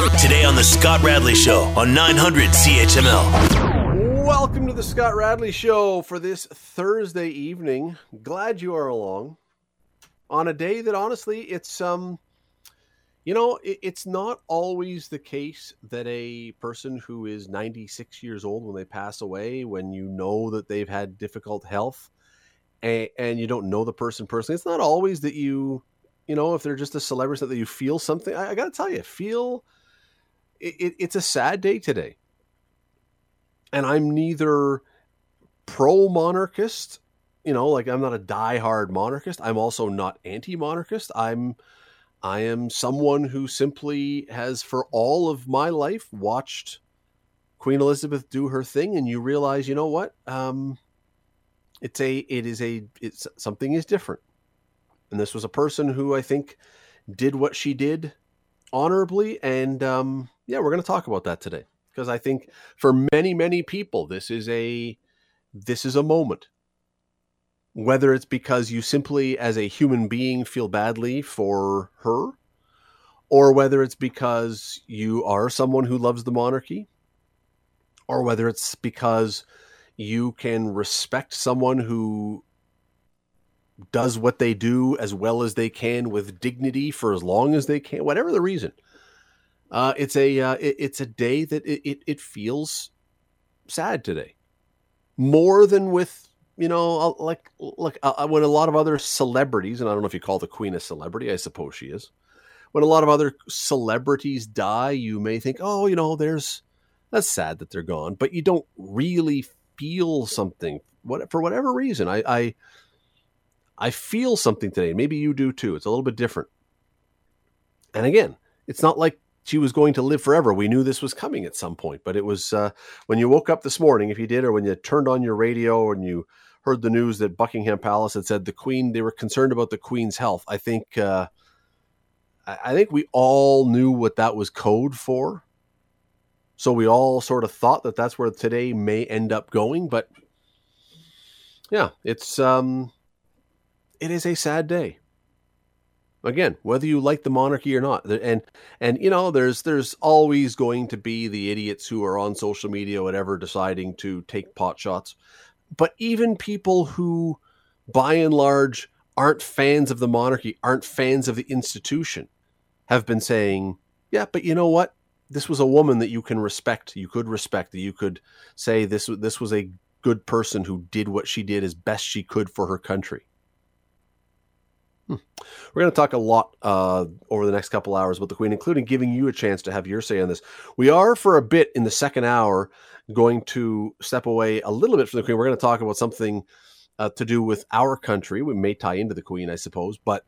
Today on The Scott Radley Show on 900 CHML. Welcome to The Scott Radley Show for this Thursday evening. Glad you are along on a day that honestly, it's, um, you know, it's not always the case that a person who is 96 years old when they pass away, when you know that they've had difficult health and, and you don't know the person personally, it's not always that you, you know, if they're just a celebrity, that you feel something. I, I got to tell you, feel it, it, it's a sad day today. And I'm neither pro monarchist, you know, like I'm not a die-hard monarchist. I'm also not anti monarchist. I'm I am someone who simply has, for all of my life, watched Queen Elizabeth do her thing, and you realize, you know what? Um, it's a, it is a, it's something is different, and this was a person who I think did what she did honorably, and um, yeah, we're going to talk about that today because I think for many, many people, this is a, this is a moment whether it's because you simply, as a human being, feel badly for her, or whether it's because you are someone who loves the monarchy, or whether it's because you can respect someone who does what they do as well as they can with dignity for as long as they can, whatever the reason. Uh, it's a uh, it, it's a day that it, it, it feels sad today, more than with you know, like like uh, when a lot of other celebrities, and I don't know if you call the Queen a celebrity, I suppose she is. When a lot of other celebrities die, you may think, oh, you know, there's that's sad that they're gone, but you don't really feel something. What for whatever reason, I I, I feel something today. Maybe you do too. It's a little bit different. And again, it's not like she was going to live forever. We knew this was coming at some point, but it was uh, when you woke up this morning, if you did, or when you turned on your radio and you heard the news that Buckingham Palace had said the Queen they were concerned about the Queen's health. I think uh, I think we all knew what that was code for. So we all sort of thought that that's where today may end up going, but yeah, it's um, it is a sad day. Again, whether you like the monarchy or not, and and you know, there's there's always going to be the idiots who are on social media, whatever, deciding to take pot shots but even people who, by and large, aren't fans of the monarchy, aren't fans of the institution, have been saying, yeah, but you know what? This was a woman that you can respect, you could respect, that you could say this this was a good person who did what she did as best she could for her country. Hmm. We're going to talk a lot uh, over the next couple hours about the Queen, including giving you a chance to have your say on this. We are, for a bit in the second hour, going to step away a little bit from the Queen. We're going to talk about something uh, to do with our country. We may tie into the Queen, I suppose, but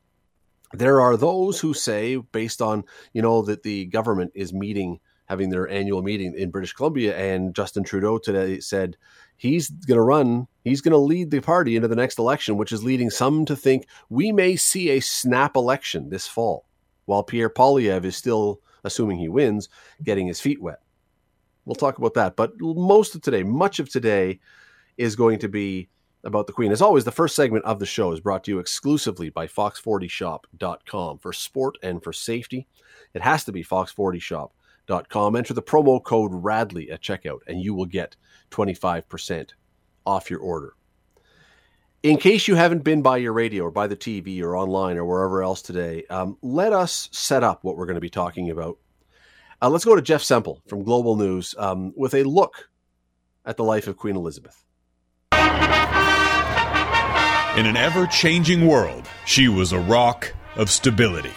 there are those who say, based on you know that the government is meeting, having their annual meeting in British Columbia, and Justin Trudeau today said he's going to run, he's going to lead the party into the next election, which is leading some to think we may see a snap election this fall, while Pierre Poilievre is still, assuming he wins, getting his feet wet. We'll talk about that. But most of today, much of today, is going to be about the Queen. As always, the first segment of the show is brought to you exclusively by Fox40Shop.com for sport and for safety. It has to be Fox40Shop.com. Enter the promo code RADLEY at checkout, and you will get 25% off your order. In case you haven't been by your radio or by the TV or online or wherever else today, um, let us set up what we're going to be talking about uh, let's go to Jeff Semple from Global News um, with a look at the life of Queen Elizabeth. In an ever changing world, she was a rock of stability.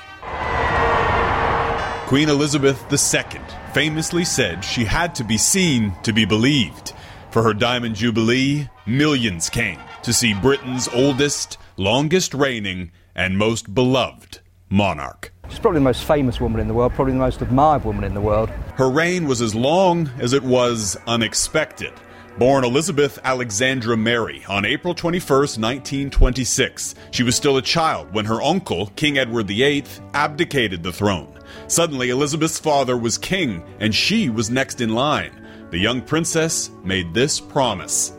Queen Elizabeth II famously said she had to be seen to be believed. For her Diamond Jubilee, millions came to see Britain's oldest, longest reigning, and most beloved monarch. She's probably the most famous woman in the world, probably the most admired woman in the world. Her reign was as long as it was unexpected. Born Elizabeth Alexandra Mary on April 21, 1926, she was still a child when her uncle, King Edward VIII, abdicated the throne. Suddenly, Elizabeth's father was king, and she was next in line. The young princess made this promise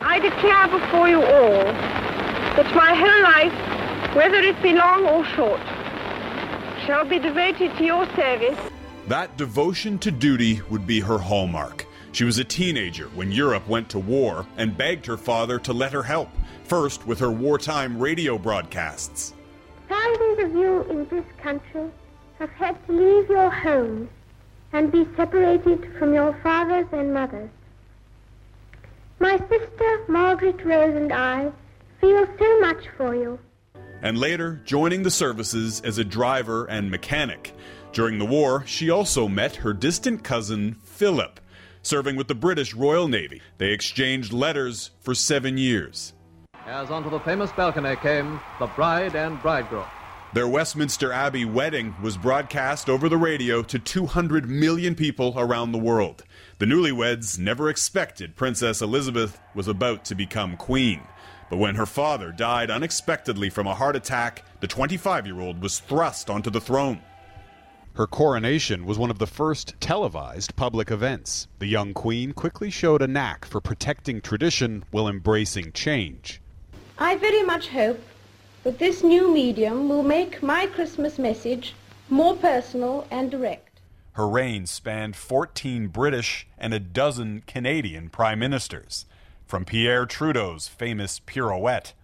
I declare before you all that my whole life, whether it be long or short, shall be devoted to your service That devotion to duty would be her hallmark. She was a teenager when Europe went to war and begged her father to let her help, first with her wartime radio broadcasts. Thousands of you in this country have had to leave your homes and be separated from your fathers and mothers. My sister Margaret Rose and I feel so much for you. And later, joining the services as a driver and mechanic. During the war, she also met her distant cousin, Philip. Serving with the British Royal Navy, they exchanged letters for seven years. As onto the famous balcony came the bride and bridegroom. Their Westminster Abbey wedding was broadcast over the radio to 200 million people around the world. The newlyweds never expected Princess Elizabeth was about to become queen. But when her father died unexpectedly from a heart attack, the 25 year old was thrust onto the throne. Her coronation was one of the first televised public events. The young queen quickly showed a knack for protecting tradition while embracing change. I very much hope that this new medium will make my Christmas message more personal and direct. Her reign spanned 14 British and a dozen Canadian prime ministers, from Pierre Trudeau's famous pirouette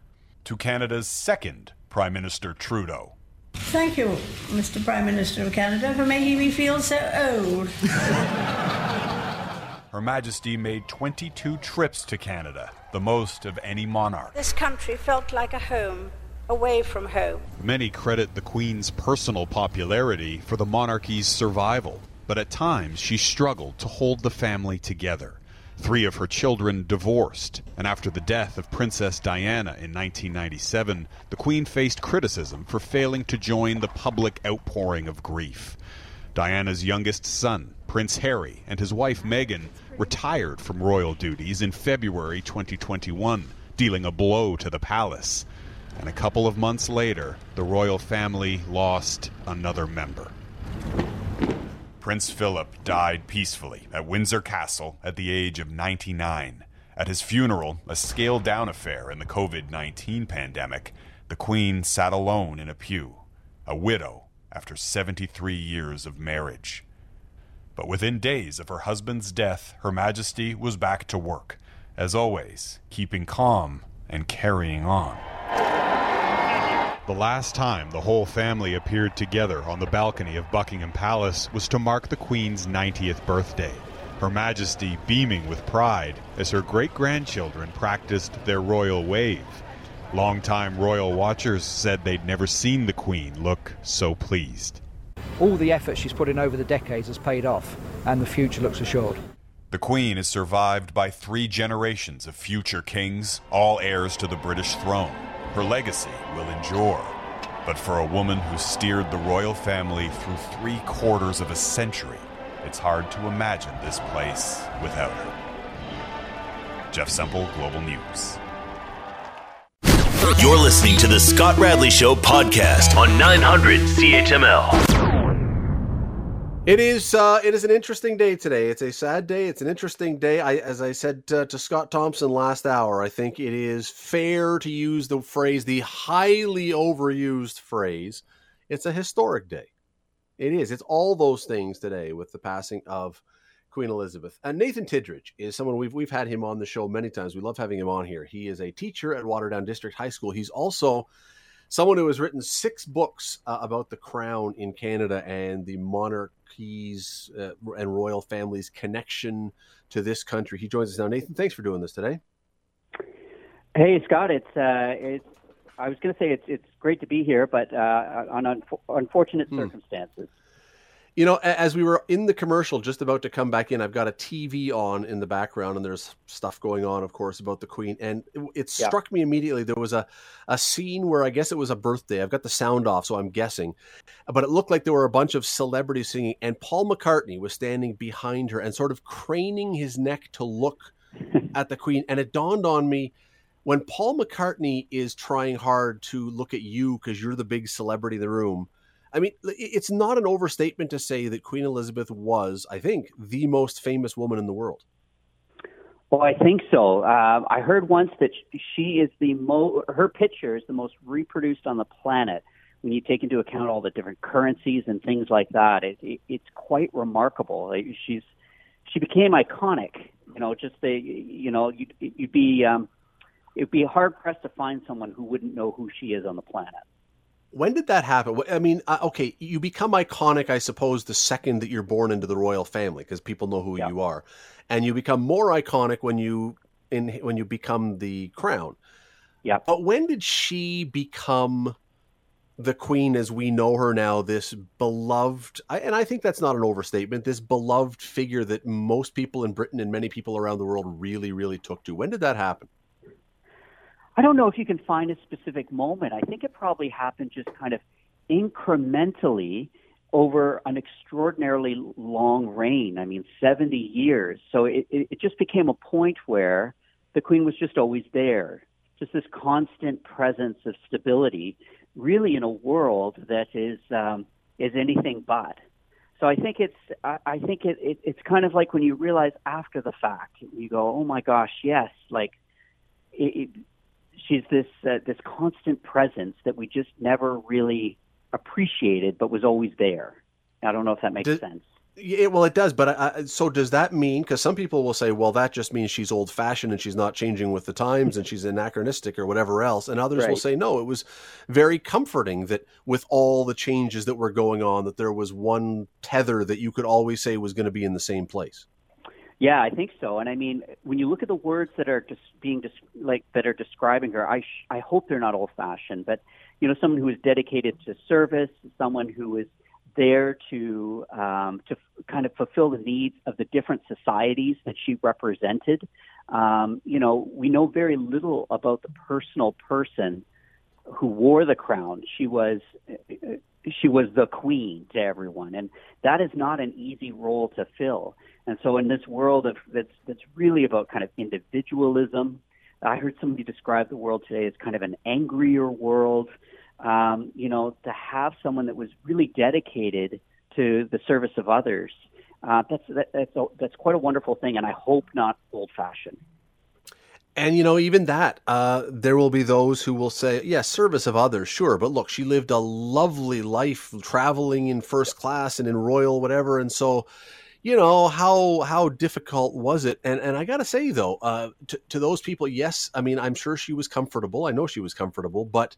to Canada's second Prime Minister Trudeau. Thank you, Mr. Prime Minister of Canada, for making me feel so old. Her Majesty made 22 trips to Canada, the most of any monarch. This country felt like a home away from home. Many credit the Queen's personal popularity for the monarchy's survival, but at times she struggled to hold the family together. Three of her children divorced, and after the death of Princess Diana in 1997, the Queen faced criticism for failing to join the public outpouring of grief. Diana's youngest son, Prince Harry, and his wife Meghan retired from royal duties in February 2021, dealing a blow to the palace and a couple of months later, the royal family lost another member. Prince Philip died peacefully at Windsor Castle at the age of 99. At his funeral, a scaled down affair in the COVID 19 pandemic, the Queen sat alone in a pew, a widow after 73 years of marriage. But within days of her husband's death, Her Majesty was back to work, as always, keeping calm and carrying on. The last time the whole family appeared together on the balcony of Buckingham Palace was to mark the Queen's 90th birthday. Her Majesty beaming with pride as her great grandchildren practiced their royal wave. Longtime royal watchers said they'd never seen the Queen look so pleased. All the effort she's put in over the decades has paid off, and the future looks assured. The Queen is survived by three generations of future kings, all heirs to the British throne. Her legacy will endure. But for a woman who steered the royal family through three quarters of a century, it's hard to imagine this place without her. Jeff Semple, Global News. You're listening to the Scott Radley Show podcast on 900 CHML. It is uh, it is an interesting day today. It's a sad day. It's an interesting day. I, as I said uh, to Scott Thompson last hour, I think it is fair to use the phrase, the highly overused phrase. It's a historic day. It is. It's all those things today with the passing of Queen Elizabeth. And Nathan Tidridge is someone we've we've had him on the show many times. We love having him on here. He is a teacher at Waterdown District High School. He's also someone who has written six books uh, about the crown in Canada and the monarchies uh, and royal families' connection to this country. He joins us now. Nathan, thanks for doing this today. Hey, Scott. It's uh, it's. I was going to say it's it's great to be here, but uh, on un- unfortunate hmm. You know, as we were in the commercial, just about to come back in, I've got a TV on in the background, and there's stuff going on, of course, about the Queen. And it, it struck yeah. me immediately. There was a, a scene where I guess it was a birthday. I've got the sound off, so I'm guessing. But it looked like there were a bunch of celebrities singing, and Paul McCartney was standing behind her and sort of craning his neck to look at the Queen. And it dawned on me when Paul McCartney is trying hard to look at you because you're the big celebrity in the room I mean, it's not an overstatement to say that Queen Elizabeth was, I think, the most famous woman in the world. Well, I think so. Uh, I heard once that she is the mo. Her picture is the most reproduced on the planet, when you take into account all the different currencies and things like that, it, it, it's quite remarkable. She's she became iconic. You know, just the you know you'd, you'd be um, it'd be hard pressed to find someone who wouldn't know who she is on the planet. When did that happen? I mean, uh, okay, you become iconic, I suppose, the second that you're born into the royal family because people know who Yeah. you are, and you become more iconic when you in when you become the crown. Yeah. But when did she become the queen as we know her now? This beloved, and I think that's not an overstatement. This beloved figure that most people in Britain and many people around the world really, really took to. When did that happen? I don't know if you can find a specific moment. I think it probably happened just kind of incrementally over an extraordinarily long reign. I mean, 70 years. So it, it, just became a point where the Queen was just always there, just this constant presence of stability, really in a world that is um, is anything but. So I think it's I, I think it, it it's kind of like when you realize after the fact, you go, oh my gosh, yes, like it, it, she's this uh, this constant presence that we just never really appreciated, but was always there. I don't know if that makes Did- sense. Yeah, well, it does. But I, so does that mean? Because some people will say, well, that just means she's old fashioned and she's not changing with the times and she's anachronistic or whatever else. And others will say, no, it was very comforting that with all the changes that were going on, that there was one tether that you could always say was going to be in the same place. Yeah, I think so. And I mean, when you look at the words that are just being des- like that are describing her, I sh- I hope they're not old fashioned, but you know, someone who is dedicated to service, someone who is there to um, to f- kind of fulfill the needs of the different societies that she represented. Um, you know, we know very little about the personal person who wore the crown. She was she was the queen to everyone, and that is not an easy role to fill. And so, in this world of that's that's really about kind of individualism, I heard somebody describe the world today as kind of an angrier world. Um, you know, to have someone that was really dedicated to the service of others, uh, that's that, that's a, that's quite a wonderful thing, and I hope not old-fashioned. And you know, even that, uh, there will be those who will say, yes, service of others, sure, but look, she lived a lovely life, traveling in first class and in royal whatever, and so, you know, how how difficult was it? And and I got to say though, uh, to to those people, yes, I mean, I'm sure she was comfortable. I know she was comfortable, but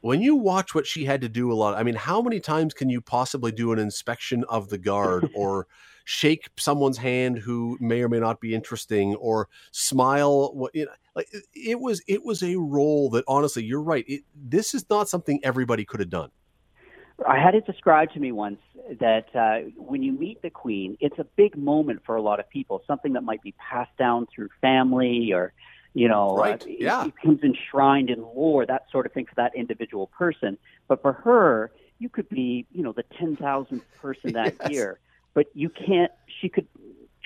when you watch what she had to do a lot, I mean, how many times can you possibly do an inspection of the guard or shake someone's hand who may or may not be interesting or smile what you know like it- was it was a role that honestly you're right it, this is not something everybody could have done I had it described to me once that uh, when you meet the queen, it's a big moment for a lot of people. Something that might be passed down through family, or you know, Right, uh, yeah. it becomes enshrined in lore, that sort of thing for that individual person. But for her, you could be, you know, the ten thousandth person that Yes. year, but you can't. She could.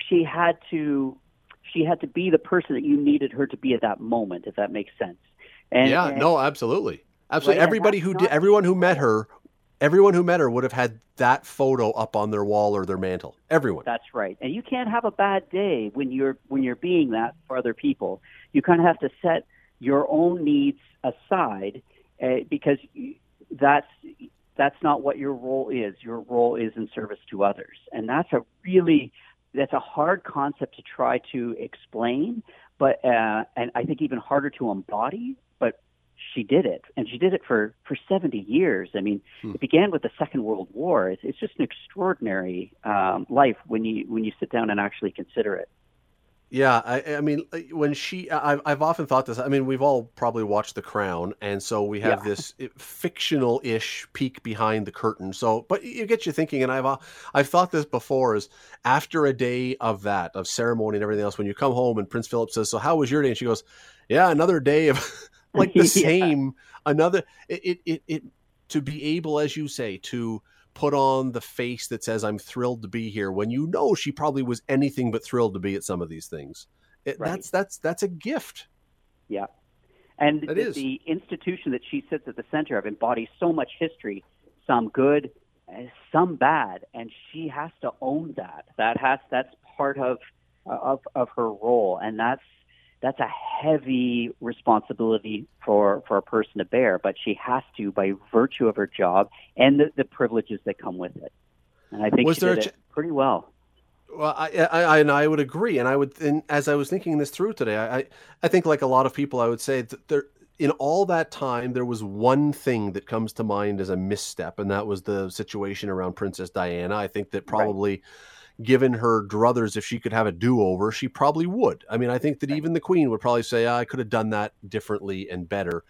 She had to. She had to be the person that you needed her to be at that moment, if that makes sense. And, yeah and- no absolutely absolutely Right, everybody who did everyone who met her everyone who met her would have had that photo up on their wall or their mantle everyone That's right. And you can't have a bad day when you're when you're being that for other people. You kind of have to set your own needs aside uh, because that's that's not what your role is. Your role is in service to others, and that's a really that's a hard concept to try to explain, but uh, and I think even harder to embody. But she did it, and she did it for for seventy years. I mean, it began with the Second World War. It's, it's just an extraordinary um, life when you when you sit down and actually consider it. Yeah, I, I mean, when she, I've, I've often thought this. I mean, we've all probably watched The Crown, and so we have Yeah. this fictional-ish peek behind the curtain. So, but it gets you thinking. And I've, uh, I've thought this before: is after a day of that, of ceremony and everything else, when you come home and Prince Philip says, "So, how was your day?" and she goes, "Yeah, another day of like the Yeah. same, another." It, it, it, it, to be able, as you say, to put on the face that says I'm thrilled to be here when you know she probably was anything but thrilled to be at some of these things. It, Right. That's that's that's a gift. Yeah. And the, the institution that she sits at the center of embodies so much history, some good, uh, some bad, and she has to own that. That has that's part of of of her role, and that's that's a heavy responsibility for for a person to bear. But she has to by virtue of her job and the, the privileges that come with it. And I think Was she there did a it pretty well. Well, I, I, I and I would agree, and I would, and as I was thinking this through today, I, I, I think like a lot of people, I would say that there, in all that time, there was one thing that comes to mind as a misstep, and that was the situation around Princess Diana. I think that probably, given her druthers, if she could have a do-over, she probably would. I mean, I think that even the Queen would probably say, "I could have done that differently and better."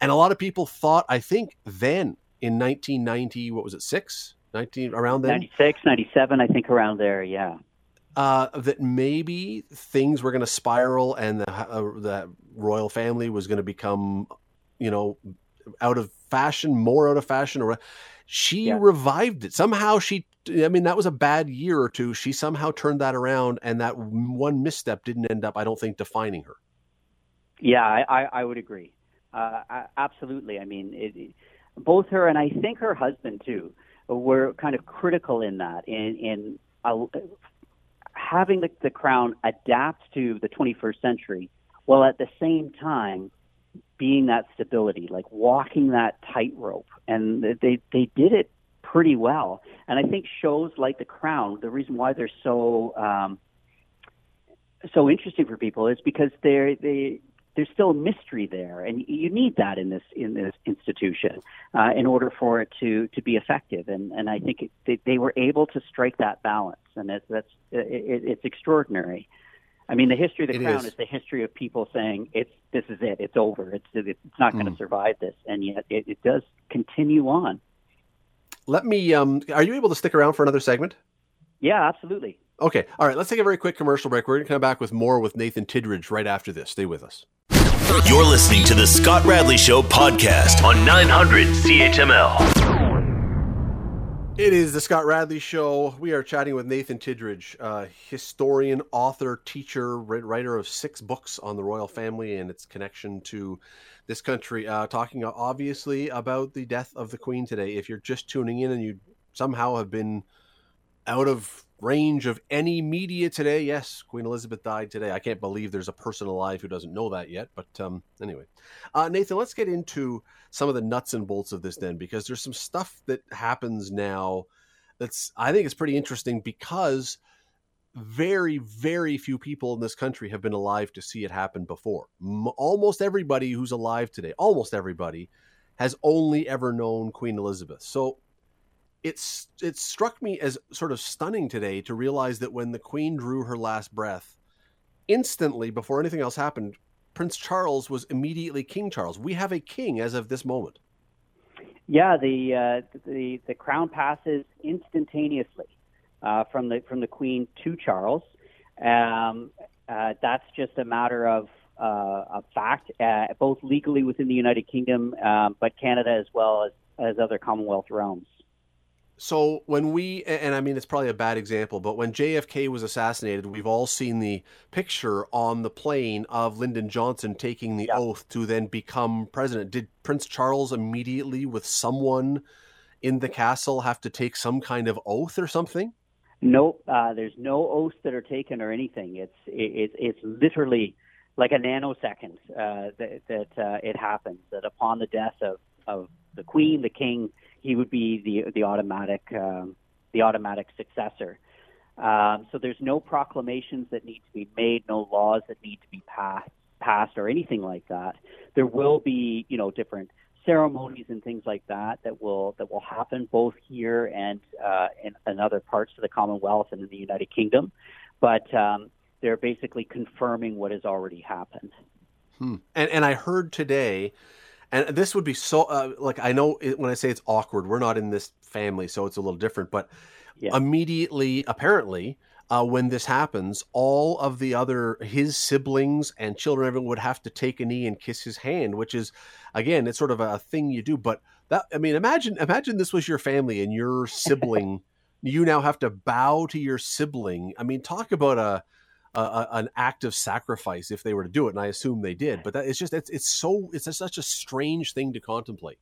And a lot of people thought, I think, then in 1990, what was it, six? 19 around then 96, 97, I think around there. Yeah. uh, that maybe things were going to spiral and the, uh, the royal family was going to become, you know, out of fashion, more out of fashion. Or she Yeah. revived it somehow. She, I mean, that was a bad year or two. She somehow turned that around, and that one misstep didn't end up, I don't think, defining her. Yeah, I, I, I would agree. Uh, a- absolutely. I mean, it- both her and I think her husband too were kind of critical in that in in uh, having the, the crown adapt to the 21st century, while at the same time being that stability, like walking that tightrope, and they they did it pretty well. And I think shows like The Crown, the reason why they're so um, so interesting for people is because they're they there's still a mystery there, and you need that in this in this institution uh, in order for it to to be effective. And and I think it, they, they were able to strike that balance, and it's that's it, it, it's extraordinary. I mean, the history of the It crown is. is. the history of people saying it's this is it, it's over, it's it's not going to Mm. survive this, and yet it, it does continue on. Let me, um, are you able to stick around for another segment? Yeah, absolutely. Okay. All right. Let's take a very quick commercial break. We're going to come back with more with Nathan Tidridge right after this. Stay with us. You're listening to the Scott Radley Show podcast on 900 CHML. It is the Scott Radley Show. We are chatting with Nathan Tidridge, uh, historian, author, teacher, writer of six books on the royal family and its connection to this country. Uh, talking uh, obviously about the death of the Queen today. If you're just tuning in and you somehow have been out of range of any media today, yes, Queen Elizabeth died today. I can't believe there's a person alive who doesn't know that yet. But um, anyway, uh, Nathan, let's get into some of the nuts and bolts of this then, because there's some stuff that happens now that's I think is pretty interesting because very very few people in this country have been alive to see it happen before. M- almost everybody who's alive today, almost everybody, has only ever known Queen Elizabeth. So it's it struck me as sort of stunning today to realize that when the Queen drew her last breath, instantly before anything else happened, Prince Charles was immediately King Charles. We have a king as of this moment. Yeah, the uh, the the crown passes instantaneously uh, from the from the Queen to Charles. Um, uh, that's just a matter of uh, of fact, uh, both legally within the United Kingdom, um, but Canada as well as as other Commonwealth realms. So when we and I mean it's probably a bad example, but when JFK was assassinated, we've all seen the picture on the plane of Lyndon Johnson taking the oath to then become president. Did Prince Charles immediately with someone in the castle have to take some kind of oath or something? Nope, uh, there's no oaths that are taken or anything. It's it, it's literally like a nanosecond uh, that, that uh, it happens. That upon the death of, of the Queen, the King, he would be the the automatic um, the automatic successor. Um, so there's no proclamations that need to be made, no laws that need to be passed passed or anything like that. There will be you know different ceremonies and things like that that will that will happen both here and uh, in, in other parts of the Commonwealth and in the United Kingdom, but um, they're basically confirming what has already happened. Hmm. And and I heard today, and this would be so uh, like I know it, when I say it's awkward, we're not in this family, so it's a little different. But Yeah. immediately, apparently, uh, when this happens, all of the other his siblings and children, everyone would have to take a knee and kiss his hand, which is again, it's sort of a thing you do. But that I mean, imagine imagine this was your family and your sibling. you now have to bow to your sibling. I mean, talk about a a, a- an act of sacrifice if they were to do it, and I assume they did. But that it's just it's it's so it's such a strange thing to contemplate.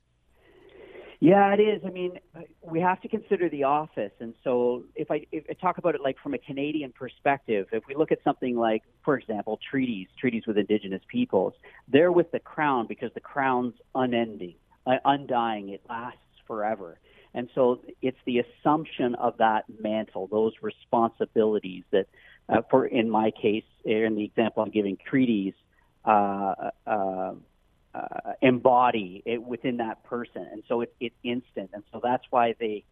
Yeah, it is. I mean, we have to consider the office, and so if I, if I talk about it like from a Canadian perspective, if we look at something like, for example, treaties, treaties with Indigenous peoples, they're with the crown because the crown's unending, uh, undying. It lasts forever, and so it's the assumption of that mantle, those responsibilities that, uh, for in my case, in the example I'm giving, treaties. Uh, uh, uh, embody it within that person, and so it, it's instant. And so that's why they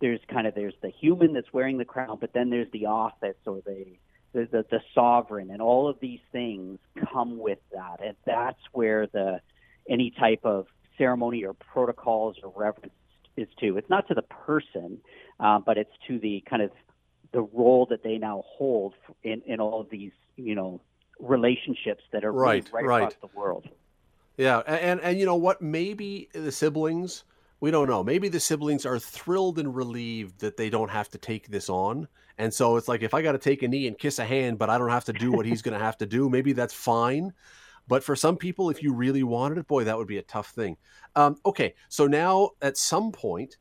there's kind of there's the human that's wearing the crown, but then there's the office or the the, the, the sovereign, and all of these things come with that, and that's where the any type of ceremony or protocols or reverence is to. It's not to the person, uh, but it's to the kind of the role that they now hold in, in all of these, you know, relationships that are right, right, right. across the world. Yeah, and, and and you know what? Maybe the siblings. We don't know. Maybe the siblings are thrilled and relieved that they don't have to take this on. And so it's like if I got to take a knee and kiss a hand, but I don't have to do what he's going to have to do, maybe that's fine. But for some people, if you really wanted it, boy, that would be a tough thing. Um, okay, so now at some point,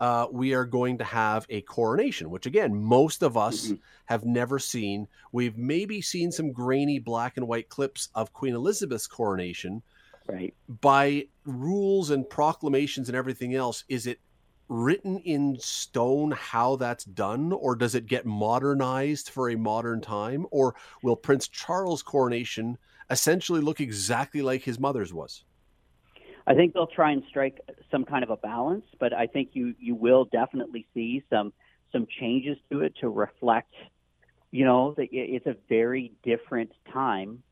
uh, we are going to have a coronation, which again, most of us Mm-hmm. have never seen. We've maybe seen some grainy black and white clips of Queen Elizabeth's coronation. Right. By rules and proclamations and everything else, is it written in stone how that's done, or does it get modernized for a modern time? Or will Prince Charles' coronation essentially look exactly like his mother's was? I think they'll try and strike some kind of a balance, but I think you you will definitely see some some changes to it to reflect, you know, that it's a very different time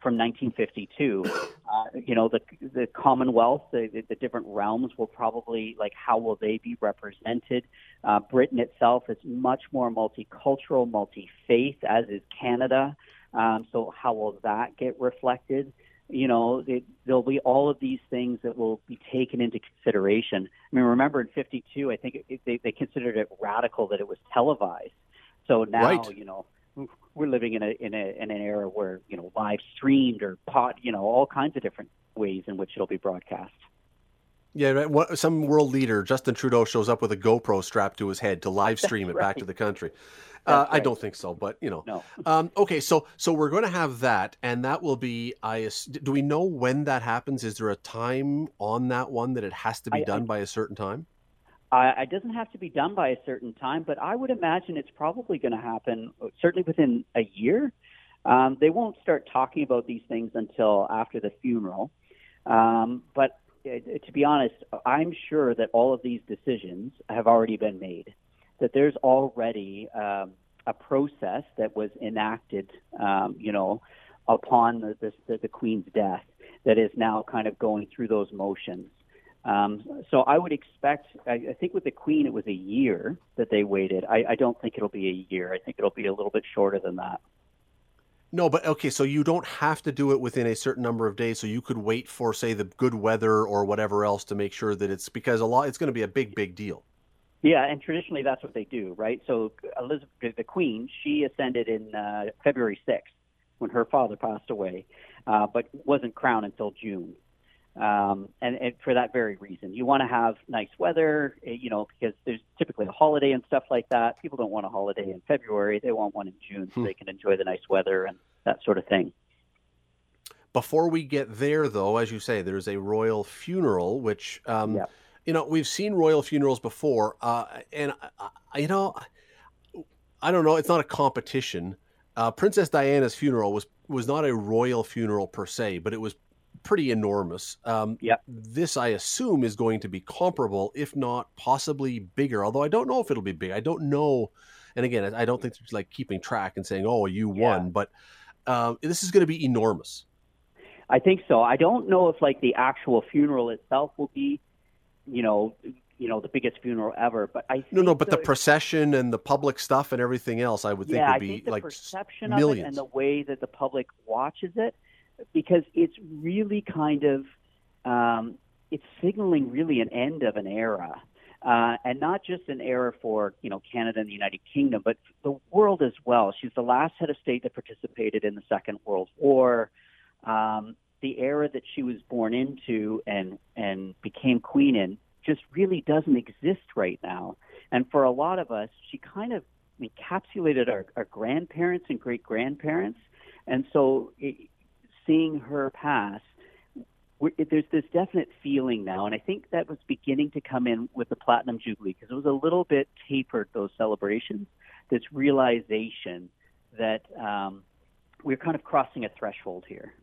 from 1952. Uh, you know, the the Commonwealth, the, the different realms will probably like how will they be represented? Uh, Britain itself is much more multicultural, multi-faith, as is Canada. Um, so how will that get reflected? You know, it, there'll be all of these things that will be taken into consideration. I mean, remember in '52, I think it, they, they considered it radical that it was televised. So now, Right. you know, we're living in a in a in an era where you know live streamed or pot, you know, all kinds of different ways in which it'll be broadcast. Yeah, right. Some world leader, Justin Trudeau, shows up with a GoPro strapped to his head to live stream it back to the country. Uh, That's I don't think so, but you know. No. Um, okay, so so we're going to have that, and that will be. I do we know when that happens? Is there a time on that one that it has to be I- I- done by a certain time? Uh, it doesn't have to be done by a certain time, but I would imagine it's probably going to happen certainly within a year. Um, they won't start talking about these things until after the funeral. Um, but uh, to be honest, I'm sure that all of these decisions have already been made. That there's already um, a process that was enacted, um, you know, upon the, the, the, Queen's death that is now kind of going through those motions. Um, so I would expect. I, I think with the Queen, it was a year that they waited. I, I don't think it'll be a year. I think it'll be a little bit shorter than that. No, but okay, so you don't have to do it within a certain number of days. So you could wait for, say, the good weather or whatever else to make sure that it's because a lot. It's going to be a big, big deal. Yeah, and traditionally that's what they do, right? So Elizabeth, the Queen, she ascended in uh, February 6th when her father passed away, uh, but wasn't crowned until June. Um, and, and for that very reason, you want to have nice weather, eh, you know, because there's typically a holiday and stuff like that. People don't want a holiday in February; they want one in June so Hmm. they can enjoy the nice weather and that sort of thing. Before we get there, though, as you say, there's a royal funeral, which, um. You know, we've seen royal funerals before, uh, and uh, you know, I don't know, it's not a competition. Uh, Princess Diana's funeral was was not a royal funeral per se, but it was pretty enormous. Um, Yep. This, I assume, is going to be comparable, if not possibly bigger. Although I don't know if it'll be big. I don't know. And again, I don't think it's like keeping track and saying, "Oh, you Yeah. won," but um, this is going to be enormous. I think so. I don't know if like the actual funeral itself will be, you know, you know, the biggest funeral ever. But I No, no, but the procession and the public stuff and everything else, I would think yeah, would I be think the like perception millions. of it and the way that the public watches it, because it's really kind of um, it's signaling really an end of an era, uh, and not just an era for you know Canada and the United Kingdom, but the world as well. She's the last head of state that participated in the Second World War. Um, the era that she was born into and and became queen in just really doesn't exist right now. And for a lot of us, she kind of encapsulated our, our grandparents and great grandparents. And so it, seeing her pass, there's this definite feeling now, and I think that was beginning to come in with the Platinum Jubilee because it was a little bit tapered those celebrations. This realization that um, we're kind of crossing a threshold here.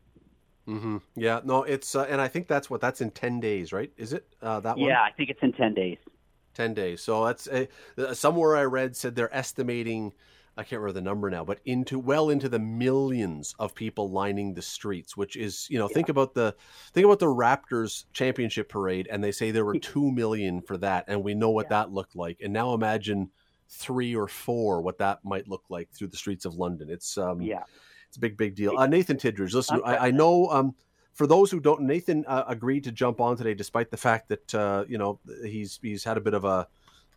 Mm-hmm. Yeah, no, it's uh, and I think that's what that's in ten days, right? Is it uh, that one? Yeah, I think it's in ten days. Ten days. So that's uh, somewhere I read said they're estimating I can't remember the number now, but into well into the millions of people lining the streets, which is you know yeah. think about the think about the Raptors championship parade, and they say there were two million for that, and we know what yeah. that looked like, and now imagine three or four what that might look like through the streets of London. It's um yeah, it's a big big deal. Uh, Nathan Tidridge, listen, I, I, know um for those who don't, Nathan uh, agreed to jump on today, despite the fact that uh, you know he's he's had a bit of a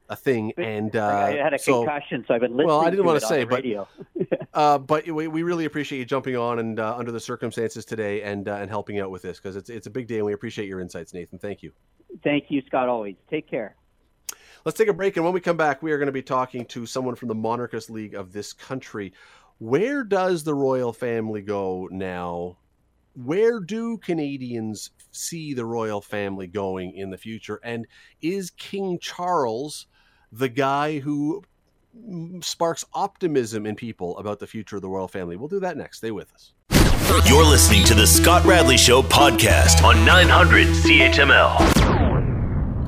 a thing, and uh, I had a so, concussion, so I've been listening. Well, I didn't want to say, but uh, but we, we really appreciate you jumping on and uh, under the circumstances today and uh, and helping out with this because it's it's a big day, and we appreciate your insights, Nathan. Thank you. Thank you, Scott. Always take care. Let's take a break, and when we come back, we are going to be talking to someone from the Monarchist League of this country. Where does the royal family go now? Where do Canadians see the royal family going in the future? And is King Charles the guy who mm, sparks optimism in people about the future of the royal family. We'll do that next. Stay with us. You're listening to the Scott Radley Show podcast on 900 CHML.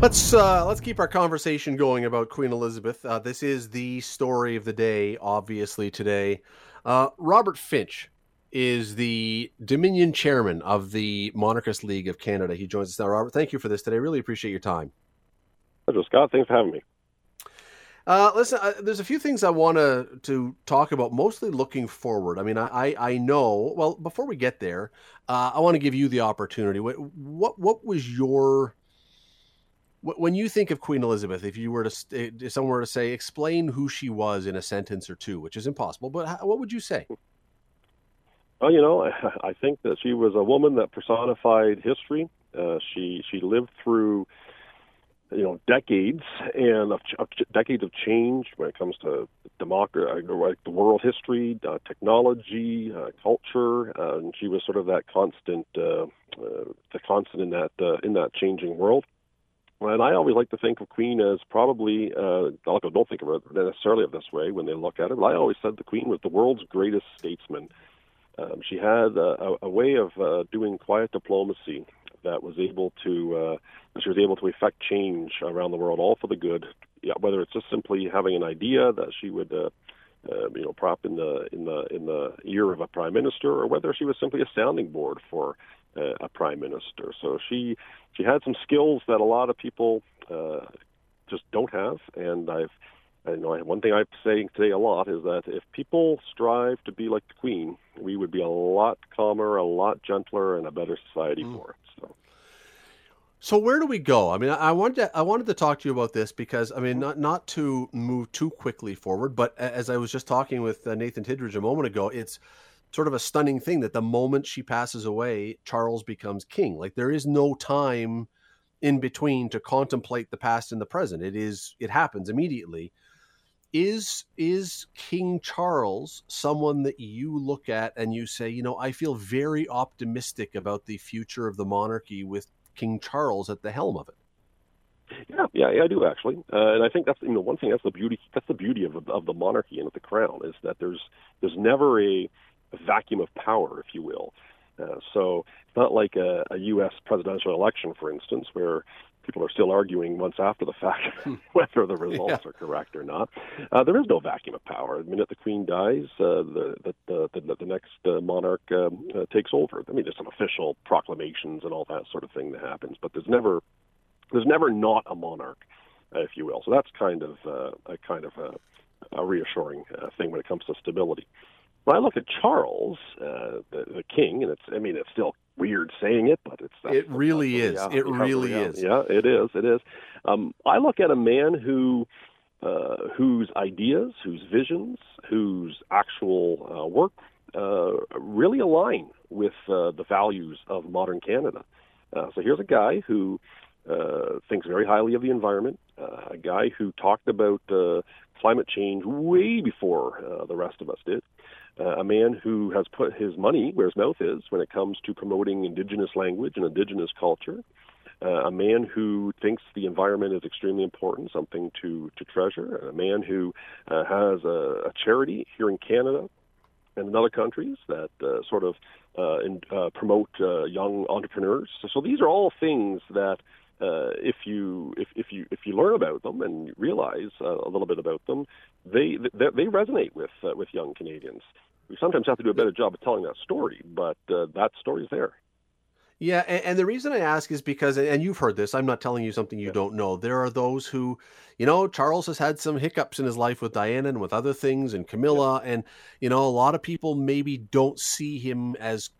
Let's uh, let's keep our conversation going about Queen Elizabeth. Uh, this is the story of the day, obviously today. Uh, Robert Finch is the Dominion chairman of the Monarchist League of Canada. He joins us now. Robert, thank you for this today. Really appreciate your time. Hello, Scott. Thanks for having me. Uh, listen, uh, there's a few things I want to to talk about, mostly looking forward. I mean, I I know. Well, before we get there, uh, I want to give you the opportunity. What what what was your when you think of Queen Elizabeth? If you were to if someone were to say, explain who she was in a sentence or two, which is impossible, but how, what would you say? Well, you know, I think that she was a woman that personified history. Uh, she she lived through you know decades and of, of decades of change when it comes to democracy, uh, like the world history, uh, technology, uh, culture, uh, and she was sort of that constant, uh, uh, the constant in that uh, in that changing world. And I always like to think of Queen as probably, uh, don't think of it necessarily of this way when they look at it, but I always said the Queen was the world's greatest statesman. Um, she had a, a way of uh, doing quiet diplomacy that was able to uh, she was able to effect change around the world, all for the good. Yeah, whether it's just simply having an idea that she would. Uh, uh, you know, prop in the in the in the ear of a prime minister, or whether she was simply a sounding board for uh, a prime minister. So she she had some skills that a lot of people uh, just don't have, and I've you know one thing I'm saying today a lot is that if people strive to be like the Queen, we would be a lot calmer, a lot gentler, and a better society mm. for it. So. So where do we go? I mean, I wanted to, I wanted to talk to you about this because I mean, not not to move too quickly forward, but as I was just talking with uh, Nathan Tidridge a moment ago, it's sort of a stunning thing that the moment she passes away, Charles becomes king. Like there is no time in between to contemplate the past and the present. It is it happens immediately. Is is King Charles someone that you look at and you say, you know, I feel very optimistic about the future of the monarchy with King Charles at the helm of it. Yeah, yeah, yeah I do actually, uh, and I think that's you know one thing that's the beauty that's the beauty of of the monarchy and of the crown is that there's there's never a vacuum of power, if you will. Uh, so it's not like a, a U.S. presidential election, for instance, where people are still arguing months after the fact whether the results yeah. are correct or not. Uh, there is no vacuum of power. The minute the queen dies, uh, the, the, the, the next uh, monarch um, uh, takes over. I mean, there's some official proclamations and all that sort of thing that happens, but there's never there's never not a monarch, uh, if you will. So that's kind of uh, a kind of a, a reassuring uh, thing when it comes to stability. When I look at Charles, uh, the, the king, and it's I mean it's still weird saying it, but it's it really is. it really is. Yeah, it is. It is. Um, I look at a man who uh, whose ideas, whose visions, whose actual uh, work uh, really align with uh, the values of modern Canada. Uh, so here's a guy who uh, thinks very highly of the environment, uh, a guy who talked about uh, climate change way before uh, the rest of us did. Uh, a man who has put his money where his mouth is when it comes to promoting indigenous language and indigenous culture. Uh, a man who thinks the environment is extremely important, something to, to treasure. A man who uh, has a, a charity here in Canada and in other countries that uh, sort of uh, in, uh, promote uh, young entrepreneurs. So, so, these are all things that uh, if you if, if you if you learn about them and realize uh, a little bit about them, they they, they resonate with uh, with young Canadians. We sometimes have to do a better job of telling that story, but uh, that story's there. Yeah, and, and, the reason I ask is because, and you've heard this, I'm not telling you something you yeah. don't know. There are those who, you know, Charles has had some hiccups in his life with Diana and with other things and Camilla. Yeah. And, you know, a lot of people maybe don't see him as,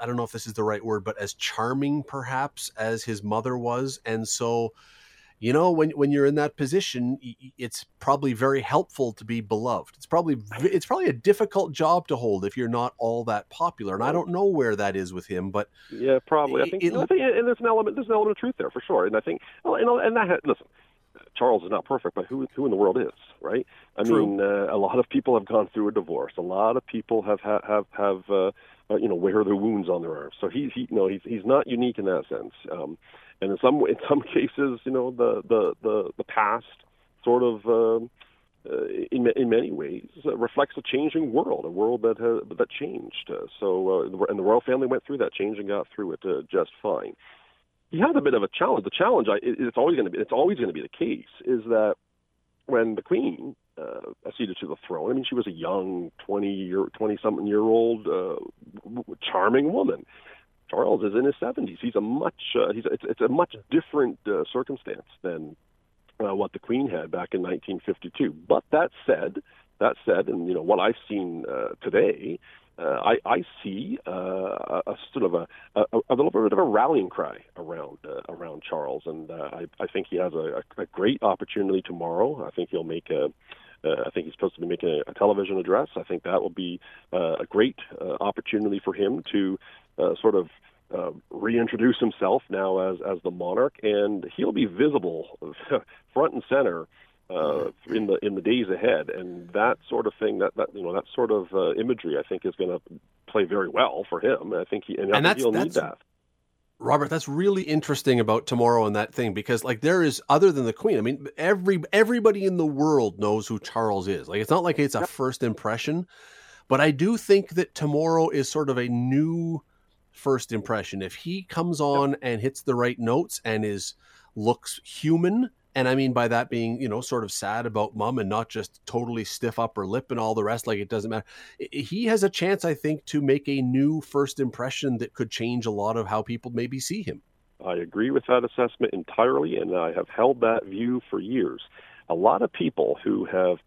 I don't know if this is the right word, but as charming perhaps as his mother was. And so, you know when when you're in that position it's probably very helpful to be beloved it's probably it's probably a difficult job to hold if you're not all that popular and i don't know where that is with him but yeah probably i think, it, I think and there's an element there's an element of truth there for sure and i think well, and, and that listen Charles is not perfect, but who who in the world is, right? I True. mean, uh, a lot of people have gone through a divorce. A lot of people have have have, have uh, uh, you know wear the wounds on their arms. So he he you know he's he's not unique in that sense. Um, and in some in some cases, you know, the the the, the past sort of. Um, uh, in in many ways uh, reflects a changing world, a world that has, that changed. Uh, so, uh, and the royal family went through that change and got through it uh, just fine. He had a bit of a challenge. The challenge, I, it's always going to be, it's always going to be the case, is that when the queen uh, acceded to the throne, I mean, she was a young twenty year, twenty something year old, uh, charming woman. Charles is in his 70s. He's a much uh, he's it's, it's a much different uh, circumstance than uh, what the Queen had back in 1952. But that said, that said, and you know what I've seen uh, today, I, I see uh, a, a sort of a, a, a little bit of a rallying cry around uh, around Charles, and uh, I, I think he has a, a great opportunity tomorrow. I think he'll make a uh, I think he's supposed to be making a, a television address. I think that will be uh, a great uh, opportunity for him to uh, sort of uh, reintroduce himself now as as the monarch, and he'll be visible front and center uh, in the in the days ahead. And that sort of thing, that, that you know, that sort of uh, imagery, I think, is going to play very well for him. I think he and, and think he'll need that. Robert, that's really interesting about tomorrow and that thing because like there is other than the queen. I mean, every everybody in the world knows who Charles is. Like it's not like it's a first impression, but I do think that tomorrow is sort of a new first impression. If he comes on and hits the right notes and is looks human, and I mean by that being, you know, sort of sad about mom and not just totally stiff upper lip and all the rest, like it doesn't matter. He has a chance, I think, to make a new first impression that could change a lot of how people maybe see him. I agree with that assessment entirely, and I have held that view for years. A lot of people who have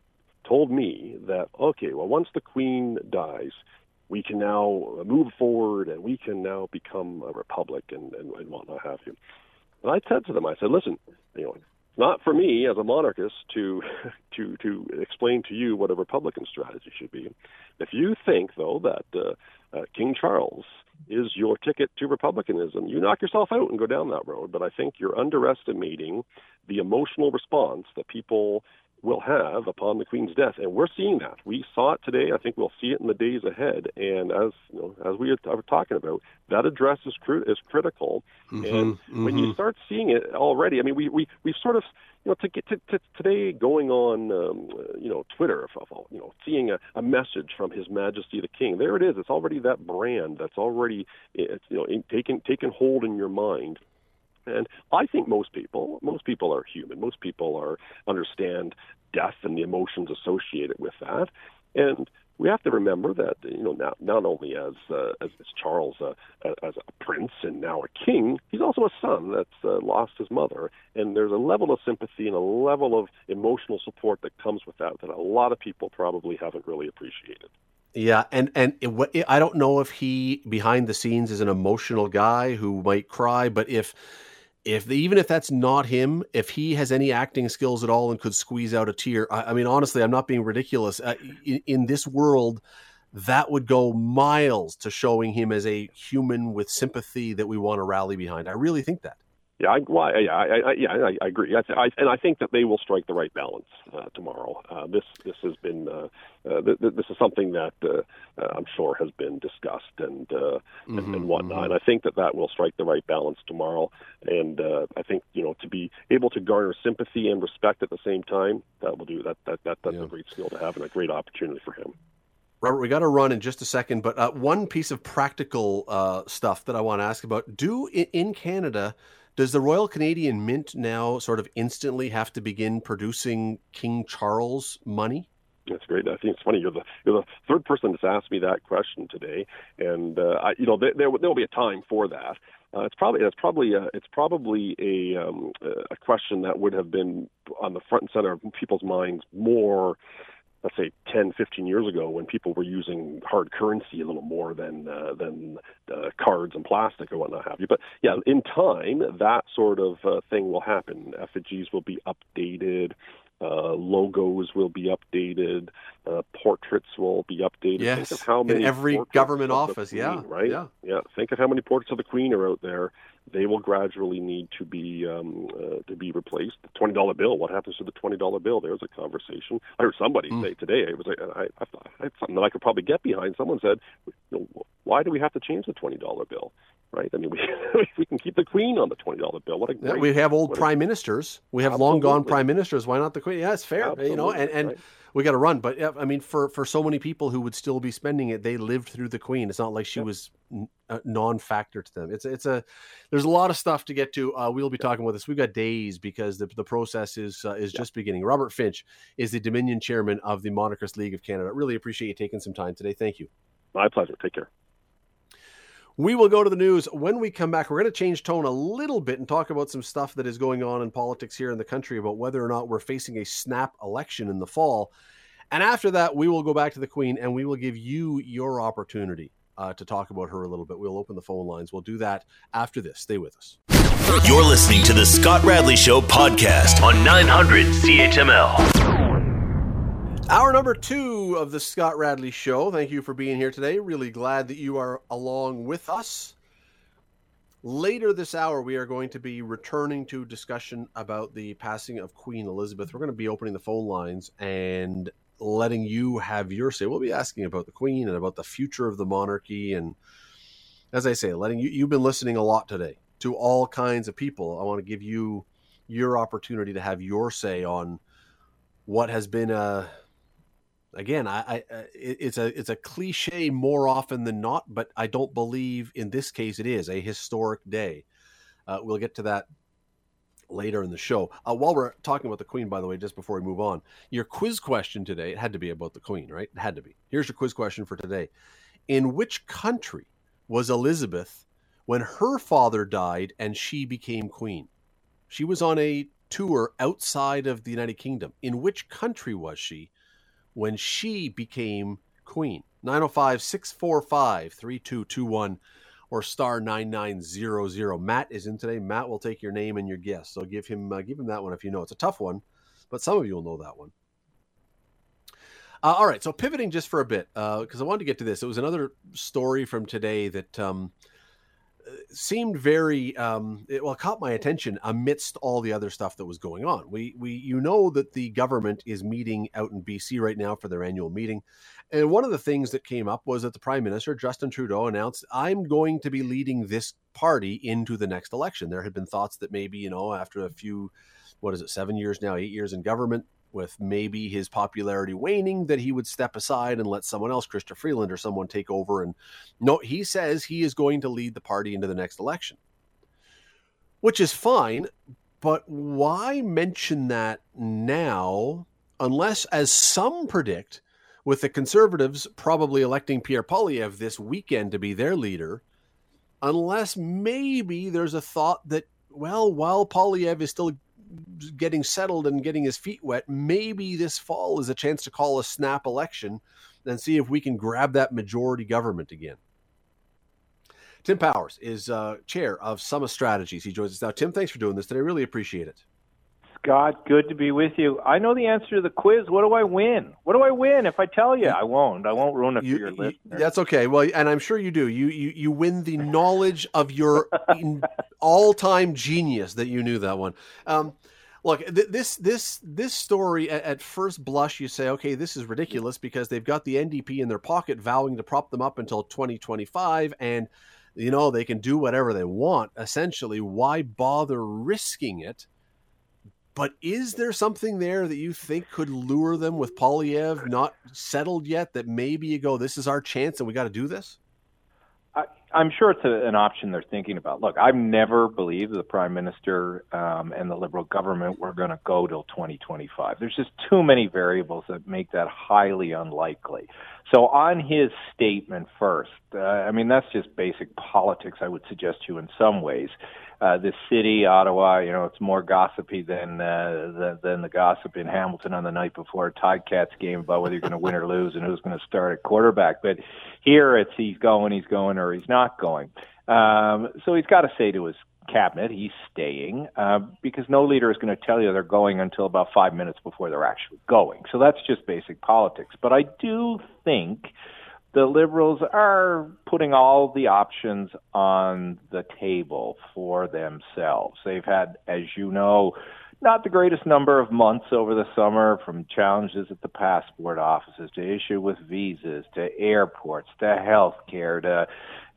told me that, okay, well, once the queen dies, we can now move forward and we can now become a republic and, and, and whatnot have you. And I said to them, I said, listen, you know, not for me as a monarchist to to to explain to you what a republican strategy should be. If you think though that uh, uh, King Charles is your ticket to republicanism, you knock yourself out and go down that road. But I think you're underestimating the emotional response that people will have upon the Queen's death, and we're seeing that. We saw it today. I think we'll see it in the days ahead. And as you know, as we are talking about, that address is cru- is critical. Mm-hmm, and mm-hmm. when you start seeing it already, I mean, we we we sort of you know to get to, to today going on um, you know Twitter, you know, seeing a, a message from His Majesty the King. There it is. It's already that brand that's already it's you know taken taken hold in your mind. And I think most people, most people are human. Most people are understand death and the emotions associated with that. And we have to remember that you know not not only as uh, as, as Charles uh, as a prince and now a king, he's also a son that's uh, lost his mother, and there's a level of sympathy and a level of emotional support that comes with that that a lot of people probably haven't really appreciated. Yeah, and and it, I don't know if he behind the scenes is an emotional guy who might cry, but if if even if that's not him, if he has any acting skills at all and could squeeze out a tear, I, I mean, honestly, I'm not being ridiculous. Uh, in, in, this world, that would go miles to showing him as a human with sympathy that we want to rally behind. I really think that. Yeah, I, well, yeah, I, I, yeah, I, I agree. I, I, and I think that they will strike the right balance uh, tomorrow. Uh, this this has been uh, uh, th- this is something that uh, uh, I'm sure has been discussed and uh, mm-hmm, and, and whatnot. Mm-hmm. And I think that that will strike the right balance tomorrow. And uh, I think you know to be able to garner sympathy and respect at the same time, that will do that. That, that that's yeah. a great skill to have and a great opportunity for him. Robert, we got to run in just a second, but uh, one piece of practical uh, stuff that I want to ask about: Do in, in Canada does the Royal Canadian Mint now sort of instantly have to begin producing King Charles money? That's great. I think it's funny. You're the you're the third person that's asked me that question today, and uh, I, you know there there will be a time for that. Uh, it's probably it's probably a, it's probably a um, a question that would have been on the front and center of people's minds more let's say 10, 15 years ago when people were using hard currency a little more than uh, than uh, cards and plastic or whatnot have you. But yeah, in time, that sort of uh, thing will happen. Effigies will be updated. Uh, logos will be updated. Uh, portraits will be updated. Yes, Think of how many in every government office. Queen, yeah, right. Yeah, yeah. Think of how many portraits of the Queen are out there. They will gradually need to be um, uh, to be replaced. The twenty dollar bill. What happens to the twenty dollar bill? There's a conversation. I heard somebody mm. say today. It was I, I, I, something that I could probably get behind. Someone said, you know, "Why do we have to change the twenty dollar bill?" Right? I mean, we we can keep the Queen on the twenty dollar bill. What a great, we have old prime a, ministers. We have long gone prime ministers. Why not the Queen? Yeah, it's fair. Absolutely, you know, and and. Right we got to run. But I mean, for for so many people who would still be spending it, they lived through the Queen. It's not like she was a non-factor to them. It's it's a there's a lot of stuff to get to. Uh, we'll be talking about this. We've got days because the the process is uh, is just beginning. Robert Finch is the Dominion chairman of the Monarchist League of Canada. Really appreciate you taking some time today. Thank you. My pleasure. Take care. We will go to the news. When we come back, we're going to change tone a little bit and talk about some stuff that is going on in politics here in the country about whether or not we're facing a snap election in the fall. And after that, we will go back to the Queen and we will give you your opportunity uh, to talk about her a little bit. We'll open the phone lines. We'll do that after this. Stay with us. You're listening to the Scott Radley Show podcast on 900 CHML. Hour number two of the Scott Radley Show. Thank you for being here today. Really glad that you are along with us. Later this hour, we are going to be returning to discussion about the passing of Queen Elizabeth. We're going to be opening the phone lines and letting you have your say. We'll be asking about the Queen and about the future of the monarchy. And as I say, letting you, you've been listening a lot today to all kinds of people. I want to give you your opportunity to have your say on what has been a again, I, I uh, it's a it's a cliche more often than not, but I don't believe in this case it is a historic day. Uh, we'll get to that later in the show. Uh, while we're talking about the Queen, by the way, just before we move on, your quiz question today it had to be about the Queen, right? It had to be. Here's your quiz question for today: In which country was Elizabeth when her father died and she became queen? She was on a tour outside of the United Kingdom. In which country was she? When she became queen. 905 645 3221 or star 9900. Matt is in today. Matt will take your name and your guess. So give him uh, give him that one if you know. It's a tough one, but some of you will know that one. Uh, all right, so pivoting just for a bit because uh, I wanted to get to this. It was another story from today that um, seemed very um, it, well caught my attention amidst all the other stuff that was going on. We we you know that the government is meeting out in BC right now for their annual meeting, and one of the things that came up was that the Prime Minister Justin Trudeau announced, "I'm going to be leading this party into the next election." There had been thoughts that maybe you know after a few, what is it, seven years now, eight years in government, with maybe his popularity waning, that he would step aside and let someone else, Chrystia Freeland or someone, take over. And no, he says he is going to lead the party into the next election, which is fine. But why mention that now, unless, as some predict, with the Conservatives probably electing Pierre Poilievre this weekend to be their leader, unless maybe there's a thought that, well, while Poilievre is still getting settled and getting his feet wet, maybe this fall is a chance to call a snap election and see if we can grab that majority government again. Tim Powers is uh, chair of Summa Strategies. He joins us now. Tim, thanks for doing this today. I Really appreciate it. Scott, good to be with you. I know the answer to the quiz. What do I win? What do I win if I tell you? I won't. I won't ruin it You- for your you- listeners. that's okay. Well, and I'm sure you do. You you you win the knowledge of your all-time genius that you knew that one. Um, look, th- this this this story at, at first blush, you say, okay, this is ridiculous because they've got the NDP in their pocket, vowing to prop them up until 2025, and you know they can do whatever they want. Essentially, why bother risking it? But is there something there that you think could lure them with Poilievre not settled yet? That maybe you go, this is our chance, and we got to do this. I, I'm sure it's a, an option they're thinking about. Look, I've never believed the prime minister um, and the liberal government were going to go till 2025. There's just too many variables that make that highly unlikely. So, on his statement first, uh, I mean that's just basic politics. I would suggest to you in some ways. Uh, this city, Ottawa, you know, it's more gossipy than, uh, than than the gossip in Hamilton on the night before a Ticats game about whether you're going to win or lose and who's going to start at quarterback. But here, it's he's going, he's going, or he's not going. Um, so he's got to say to his cabinet he's staying uh, because no leader is going to tell you they're going until about five minutes before they're actually going. So that's just basic politics. But I do think the liberals are putting all the options on the table for themselves. They've had, as you know, not the greatest number of months over the summer from challenges at the passport offices to issue with visas to airports to healthcare to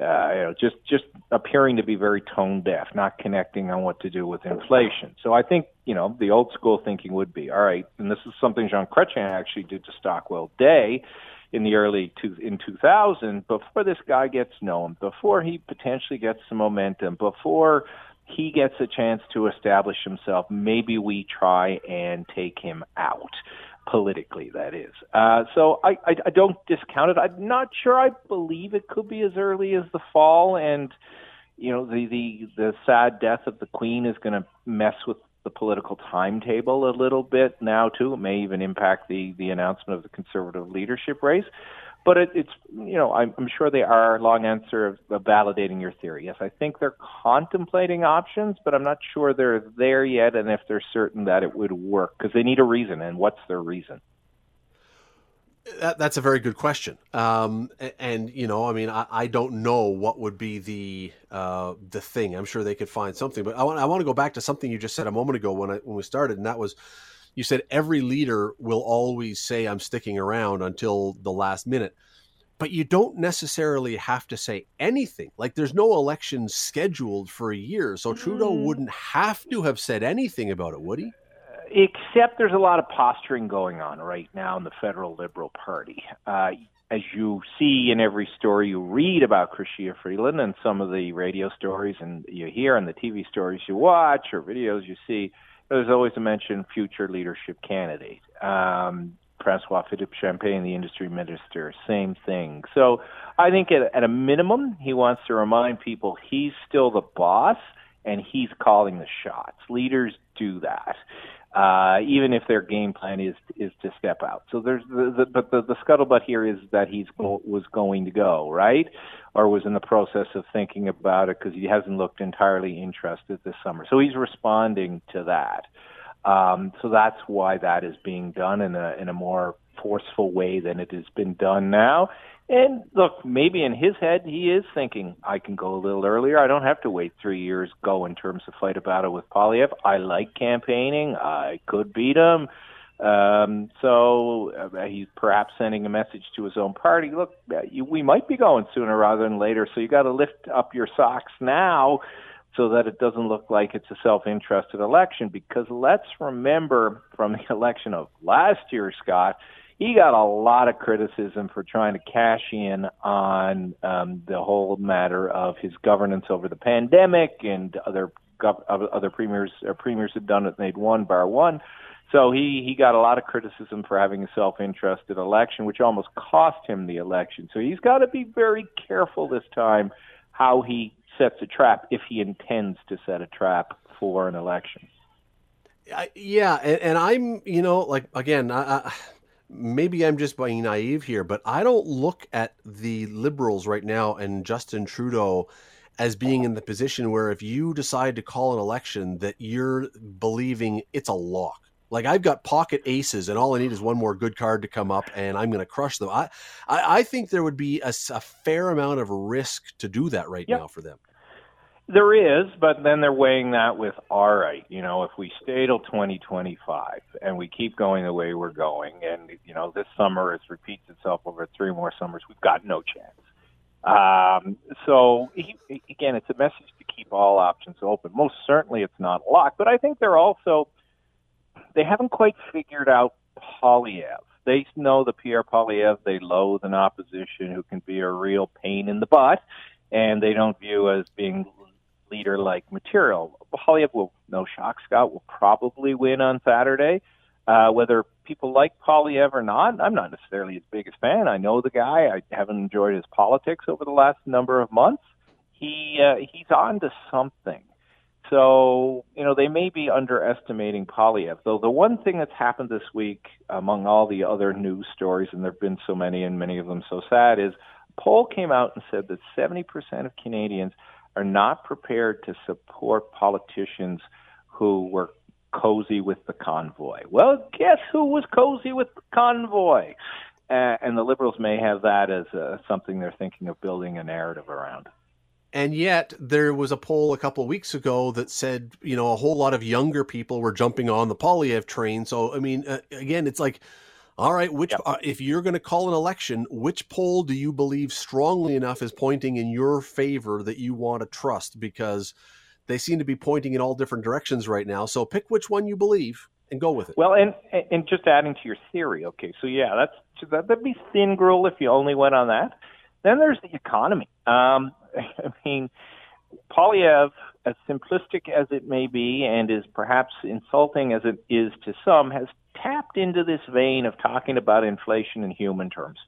uh, you know just just appearing to be very tone deaf, not connecting on what to do with inflation. So I think you know the old school thinking would be all right, and this is something Jean Chrétien actually did to Stockwell Day in the early two, in 2000 before this guy gets known, before he potentially gets some momentum, before he gets a chance to establish himself, maybe we try and take him out politically. That is. Uh, so I, I, I don't discount it. I'm not sure. I believe it could be as early as the fall, and you know the the the sad death of the Queen is going to mess with the political timetable a little bit now too. It may even impact the the announcement of the Conservative leadership race. But it, it's you know I'm, I'm sure they are. Long answer of, of validating your theory. Yes, I think they're contemplating options, but I'm not sure they're there yet, and if they're certain that it would work because they need a reason. And what's their reason? That, that's a very good question. Um, and you know, I mean, I, I don't know what would be the uh, the thing. I'm sure they could find something. But I want I want to go back to something you just said a moment ago when I, when we started, and that was you said every leader will always say I'm sticking around until the last minute. But you don't necessarily have to say anything. Like there's no election scheduled for a year, so Trudeau wouldn't have to have said anything about it, would he? Except there's a lot of posturing going on right now in the federal Liberal Party. Uh, as you see in every story you read about Chrystia Freeland and some of the radio stories and you hear and the TV stories you watch or videos you see, there's always a mention future leadership candidate. Um, Francois Philippe Champagne, the industry minister, same thing. So I think at, at a minimum, he wants to remind people he's still the boss and he's calling the shots. Leaders do that uh, even if their game plan is is to step out. So there's the, the but the, the scuttlebutt here is that he's go, was going to go right, or was in the process of thinking about it because he hasn't looked entirely interested this summer. So he's responding to that. Um, so that's why that is being done in a in a more forceful way than it has been done now. And look, maybe in his head he is thinking, I can go a little earlier. I don't have to wait three years go in terms of fight a battle with Poilievre. I like campaigning. I could beat him. Um, so uh, he's perhaps sending a message to his own party. Look, uh, you, we might be going sooner rather than later. So you got to lift up your socks now so that it doesn't look like it's a self-interested election. Because let's remember from the election of last year, Scott, he got a lot of criticism for trying to cash in on um, the whole matter of his governance over the pandemic and other other premiers or premiers had done it and they'd won bar one. So he he got a lot of criticism for having a self-interested election, which almost cost him the election. So he's got to be very careful this time how he sets a trap if he intends to set a trap for an election. I, yeah, and, and I'm, you know, like again, I, I, maybe I'm just being naive here, but I don't look at the liberals right now and Justin Trudeau as being in the position where if you decide to call an election that you're believing it's a lock. Like I've got pocket aces, and all I need is one more good card to come up, and I'm going to crush them. I, I, I, think there would be a, a, fair amount of risk to do that right yep. now for them. There is, but then they're weighing that with all right, you know, if we stay till 2025 and we keep going the way we're going, and you know this summer it repeats itself over three more summers, we've got no chance. Um, so he, again, it's a message to keep all options open. Most certainly, it's not locked, but I think they're also they haven't quite figured out Poilievre. They know the Pierre Poilievre. They loathe an opposition who can be a real pain in the butt, and they don't view as being leader-like material. Poilievre will, no shock, Scott will probably win on Saturday. Uh, whether people like Poilievre or not, I'm not necessarily his biggest fan. I know the guy. I haven't enjoyed his politics over the last number of months. He uh, he's on to something. So, you know, they may be underestimating Poilievre. Though the one thing that's happened this week among all the other news stories, and there have been so many and many of them so sad, is a poll came out and said that 70% of Canadians are not prepared to support politicians who were cozy with the convoy. Well, guess who was cozy with the convoy? Uh, and the Liberals may have that as uh, something they're thinking of building a narrative around. And yet, there was a poll a couple of weeks ago that said, you know, a whole lot of younger people were jumping on the Poilievre train. So, I mean, uh, again, it's like, all right, which yep. uh, if you're going to call an election, which poll do you believe strongly enough is pointing in your favor that you want to trust? Because they seem to be pointing in all different directions right now. So pick which one you believe and go with it. Well, and and just adding to your theory, okay, so yeah, that's that'd be thin gruel if you only went on that. Then there's the economy. Um, I mean, Poilievre, as simplistic as it may be, and as perhaps insulting as it is to some, has tapped into this vein of talking about inflation in human terms.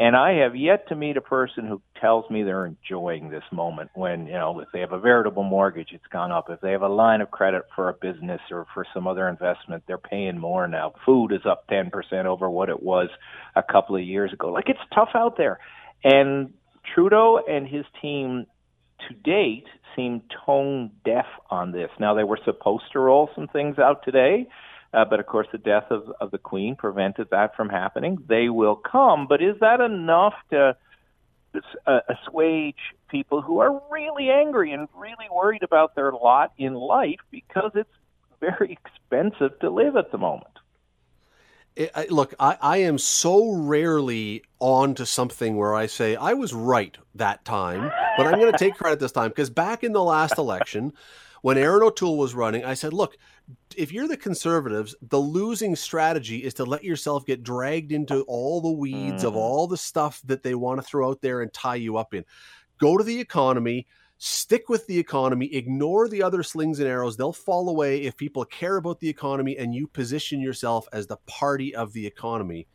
And I have yet to meet a person who tells me they're enjoying this moment when, you know, if they have a veritable mortgage, it's gone up. If they have a line of credit for a business or for some other investment, they're paying more now. Food is up 10% over what it was a couple of years ago. Like, it's tough out there. And Trudeau and his team to date seem tone deaf on this. Now, they were supposed to roll some things out today uh, but of course, the death of, of the Queen prevented that from happening. They will come, but is that enough to uh, assuage people who are really angry and really worried about their lot in life because it's very expensive to live at the moment? It, I, look, I, I am so rarely on to something where I say I was right that time, but I'm going to take credit this time because back in the last election, when Erin O'Toole was running, I said, look, if you're the conservatives, the losing strategy is to let yourself get dragged into all the weeds mm. of all the stuff that they want to throw out there and tie you up in. Go to the economy, stick with the economy, ignore the other slings and arrows. They'll fall away if people care about the economy and you position yourself as the party of the economy.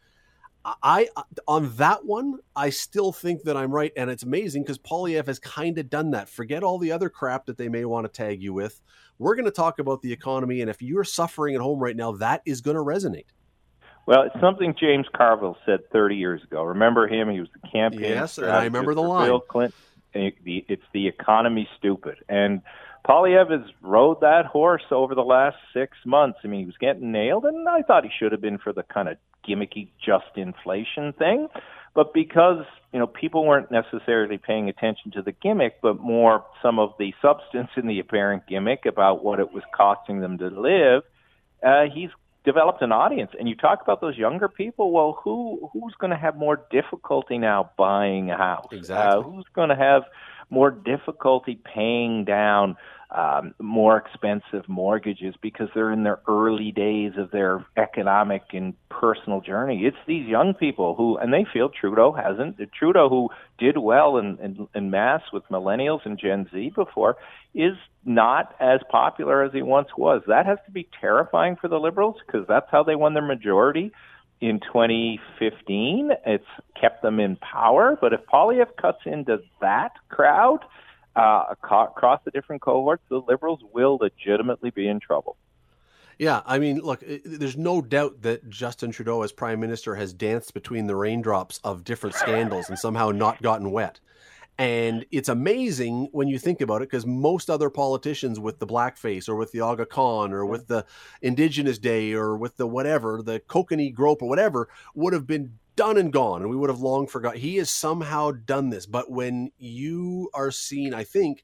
I on that one, I still think that I'm right, and it's amazing because Poilievre has kind of done that. Forget all the other crap that they may want to tag you with. We're going to talk about the economy, and if you're suffering at home right now, that is going to resonate. Well, it's something James Carville said 30 years ago. Remember him? He was the campaign. Yes, and I remember the line. Bill Clinton. It's the economy, stupid. And Poilievre has rode that horse over the last six months. I mean, he was getting nailed, and I thought he should have been for the kind of gimmicky just inflation thing. But because you know people weren't necessarily paying attention to the gimmick, but more some of the substance in the apparent gimmick about what it was costing them to live, uh, he's developed an audience. And you talk about those younger people. Well, who who's going to have more difficulty now buying a house? Exactly. Uh, who's going to have more difficulty paying down um, more expensive mortgages because they're in their early days of their economic and personal journey. It's these young people who, and they feel Trudeau hasn't. Trudeau, who did well in, in, in mass with millennials and Gen Z before, is not as popular as he once was. That has to be terrifying for the Liberals because that's how they won their majority in 2015. It's kept them in power. But if Poilievre cuts into that crowd, uh, across the different cohorts, the Liberals will legitimately be in trouble. Yeah, I mean, look, there's no doubt that Justin Trudeau, as Prime Minister, has danced between the raindrops of different scandals and somehow not gotten wet. And it's amazing when you think about it because most other politicians with the blackface or with the Aga Khan or with the Indigenous Day or with the whatever, the Kokanee Grope or whatever, would have been done and gone and we would have long forgot. He has somehow done this. But when you are seen, I think,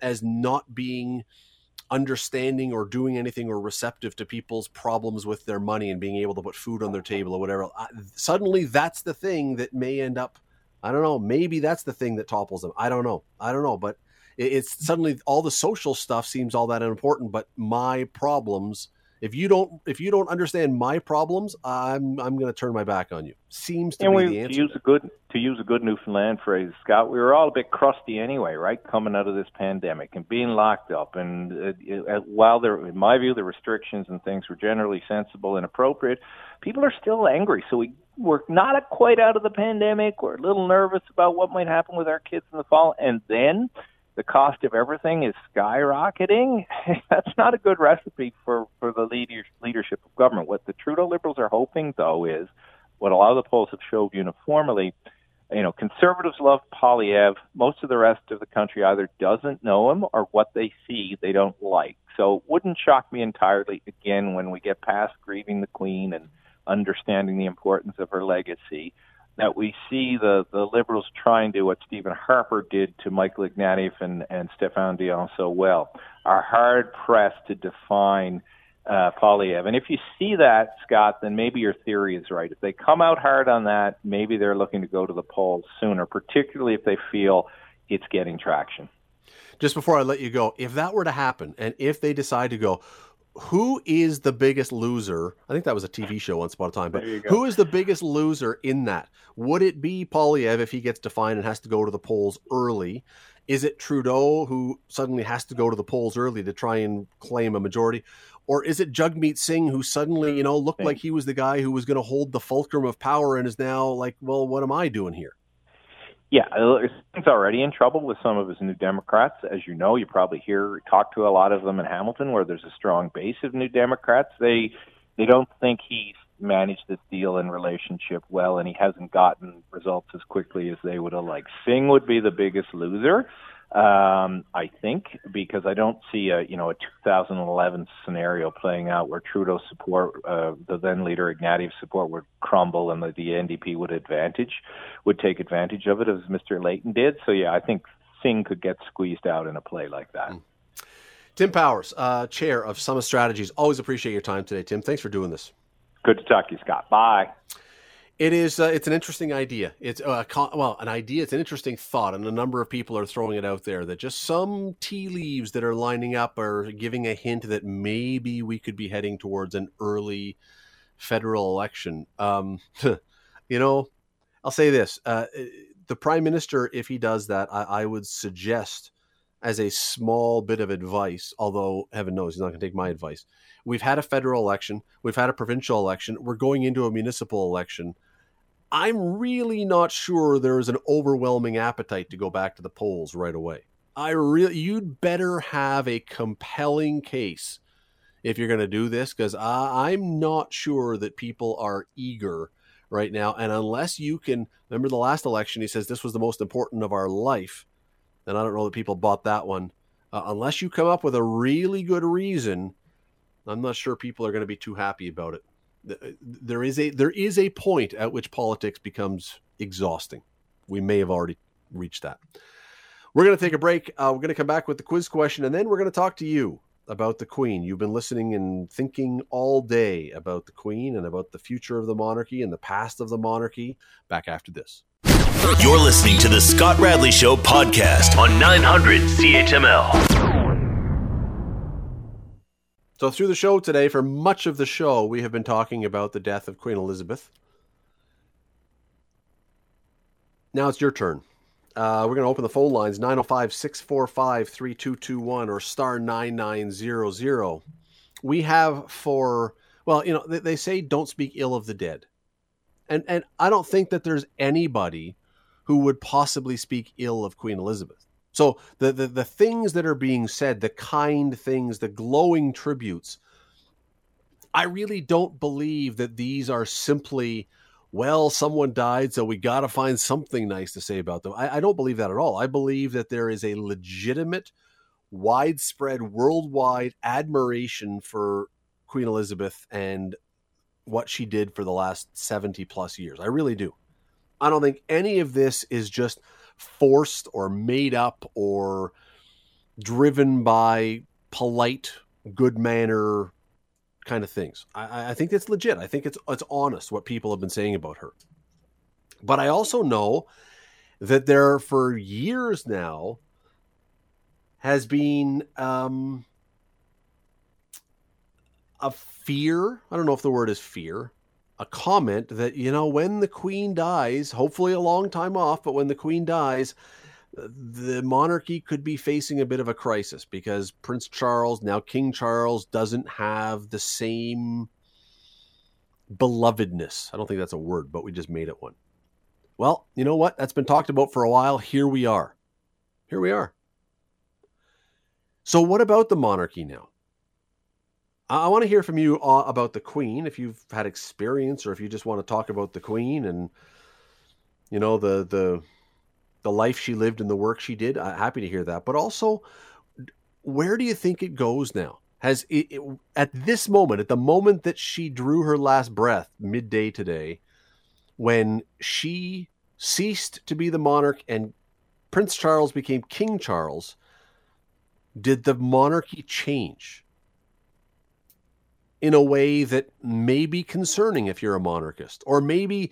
as not being understanding or doing anything or receptive to people's problems with their money and being able to put food on their table or whatever, suddenly that's the thing that may end up I don't know. Maybe that's the thing that topples them. I don't know. I don't know. But it's suddenly all the social stuff seems all that important But my problems, if you don't, if you don't understand my problems, I'm I'm going to turn my back on you. Seems to and be we, the answer. To use a good to use a good Newfoundland phrase, Scott, we were all a bit crusty anyway, right? Coming out of this pandemic and being locked up, and uh, uh, while there, in my view, the restrictions and things were generally sensible and appropriate, people are still angry. So we we're not quite out of the pandemic. We're a little nervous about what might happen with our kids in the fall, and then the cost of everything is skyrocketing. That's not a good recipe for for the leader, leadership of government. What the Trudeau Liberals are hoping, though, is what a lot of the polls have showed uniformly. You know, conservatives love Poilievre. Most of the rest of the country either doesn't know him or what they see they don't like. So, it wouldn't shock me entirely again when we get past grieving the Queen and understanding the importance of her legacy, that we see the, the liberals trying to do what Stephen Harper did to Michael Ignatieff and, and Stéphane Dion so well, are hard pressed to define uh, Poilievre. And if you see that, Scott, then maybe your theory is right. If they come out hard on that, maybe they're looking to go to the polls sooner, particularly if they feel it's getting traction. Just before I let you go, if that were to happen, and if they decide to go, who is the biggest loser? I think that was a TV show once upon a time, but who is the biggest loser in that? Would it be Poilievre if he gets defined and has to go to the polls early? Is it Trudeau who suddenly has to go to the polls early to try and claim a majority? Or is it Jagmeet Singh who suddenly, you know, looked like he was the guy who was going to hold the fulcrum of power and is now like, well, what am I doing here? Yeah, uh, he's already in trouble with some of his New Democrats. As you know, you probably hear talk to a lot of them in Hamilton, where there's a strong base of New Democrats. They they don't think he's managed this deal and relationship well, and he hasn't gotten results as quickly as they would have liked. Singh would be the biggest loser. Um, I think because I don't see a you know a 2011 scenario playing out where Trudeau support, uh, the then leader Ignatieff support would crumble and the, the NDP would advantage, would take advantage of it as Mr. Layton did. So yeah, I think Singh could get squeezed out in a play like that. Mm. Tim Powers, uh, chair of Summa Strategies. Always appreciate your time today, Tim. Thanks for doing this. Good to talk to you, Scott. Bye. It is. Uh, it's an interesting idea. It's uh, well, an idea. It's an interesting thought, and a number of people are throwing it out there that just some tea leaves that are lining up are giving a hint that maybe we could be heading towards an early federal election. Um, you know, I'll say this: uh, the prime minister, if he does that, I, I would suggest as a small bit of advice, although heaven knows he's not going to take my advice. We've had a federal election, we've had a provincial election, we're going into a municipal election. I'm really not sure there is an overwhelming appetite to go back to the polls right away. I really, you'd better have a compelling case if you're going to do this, because I'm not sure that people are eager right now. And unless you can remember the last election, he says this was the most important of our life and I don't know that people bought that one. Uh, unless you come up with a really good reason, I'm not sure people are going to be too happy about it. Uh, there is a there is a point at which politics becomes exhausting. We may have already reached that. We're going to take a break. Uh, we're going to come back with the quiz question, and then we're going to talk to you about the Queen. You've been listening and thinking all day about the Queen and about the future of the monarchy and the past of the monarchy. Back after this. You're listening to the Scott Radley Show podcast on 900 CHML. So, through the show today, for much of the show, we have been talking about the death of Queen Elizabeth. Now it's your turn. Uh, we're going to open the phone lines 905 645 3221 or star 9900. We have for, well, you know, they, they say don't speak ill of the dead. And, and I don't think that there's anybody who would possibly speak ill of Queen Elizabeth. So the, the, the things that are being said, the kind things, the glowing tributes, I really don't believe that these are simply well, someone died, so we got to find something nice to say about them. I, I, don't believe that at all. I believe that there is a legitimate, widespread, worldwide admiration for Queen Elizabeth and what she did for the last 70 plus years. I really do. I don't think any of this is just forced or made up or driven by polite, good manner kind of things. I, I think it's legit. I think it's it's honest what people have been saying about her. But I also know that there for years now has been um, a fear. I don't know if the word is fear. A comment that you know when the queen dies, hopefully a long time off, but when the queen dies, the monarchy could be facing a bit of a crisis because Prince Charles, now King Charles, doesn't have the same belovedness. I don't think that's a word, but we just made it one. Well, you know what? That's been talked about for a while. Here we are. Here we are. So, what about the monarchy now? I want to hear from you uh, about the Queen, if you've had experience, or if you just want to talk about the Queen and you know the the the life she lived and the work she did. I'm happy to hear that. But also, where do you think it goes now? Has it, it, at this moment, at the moment that she drew her last breath midday today, when she ceased to be the monarch and Prince Charles became King Charles, did the monarchy change in a way that may be concerning if you're a monarchist, or maybe,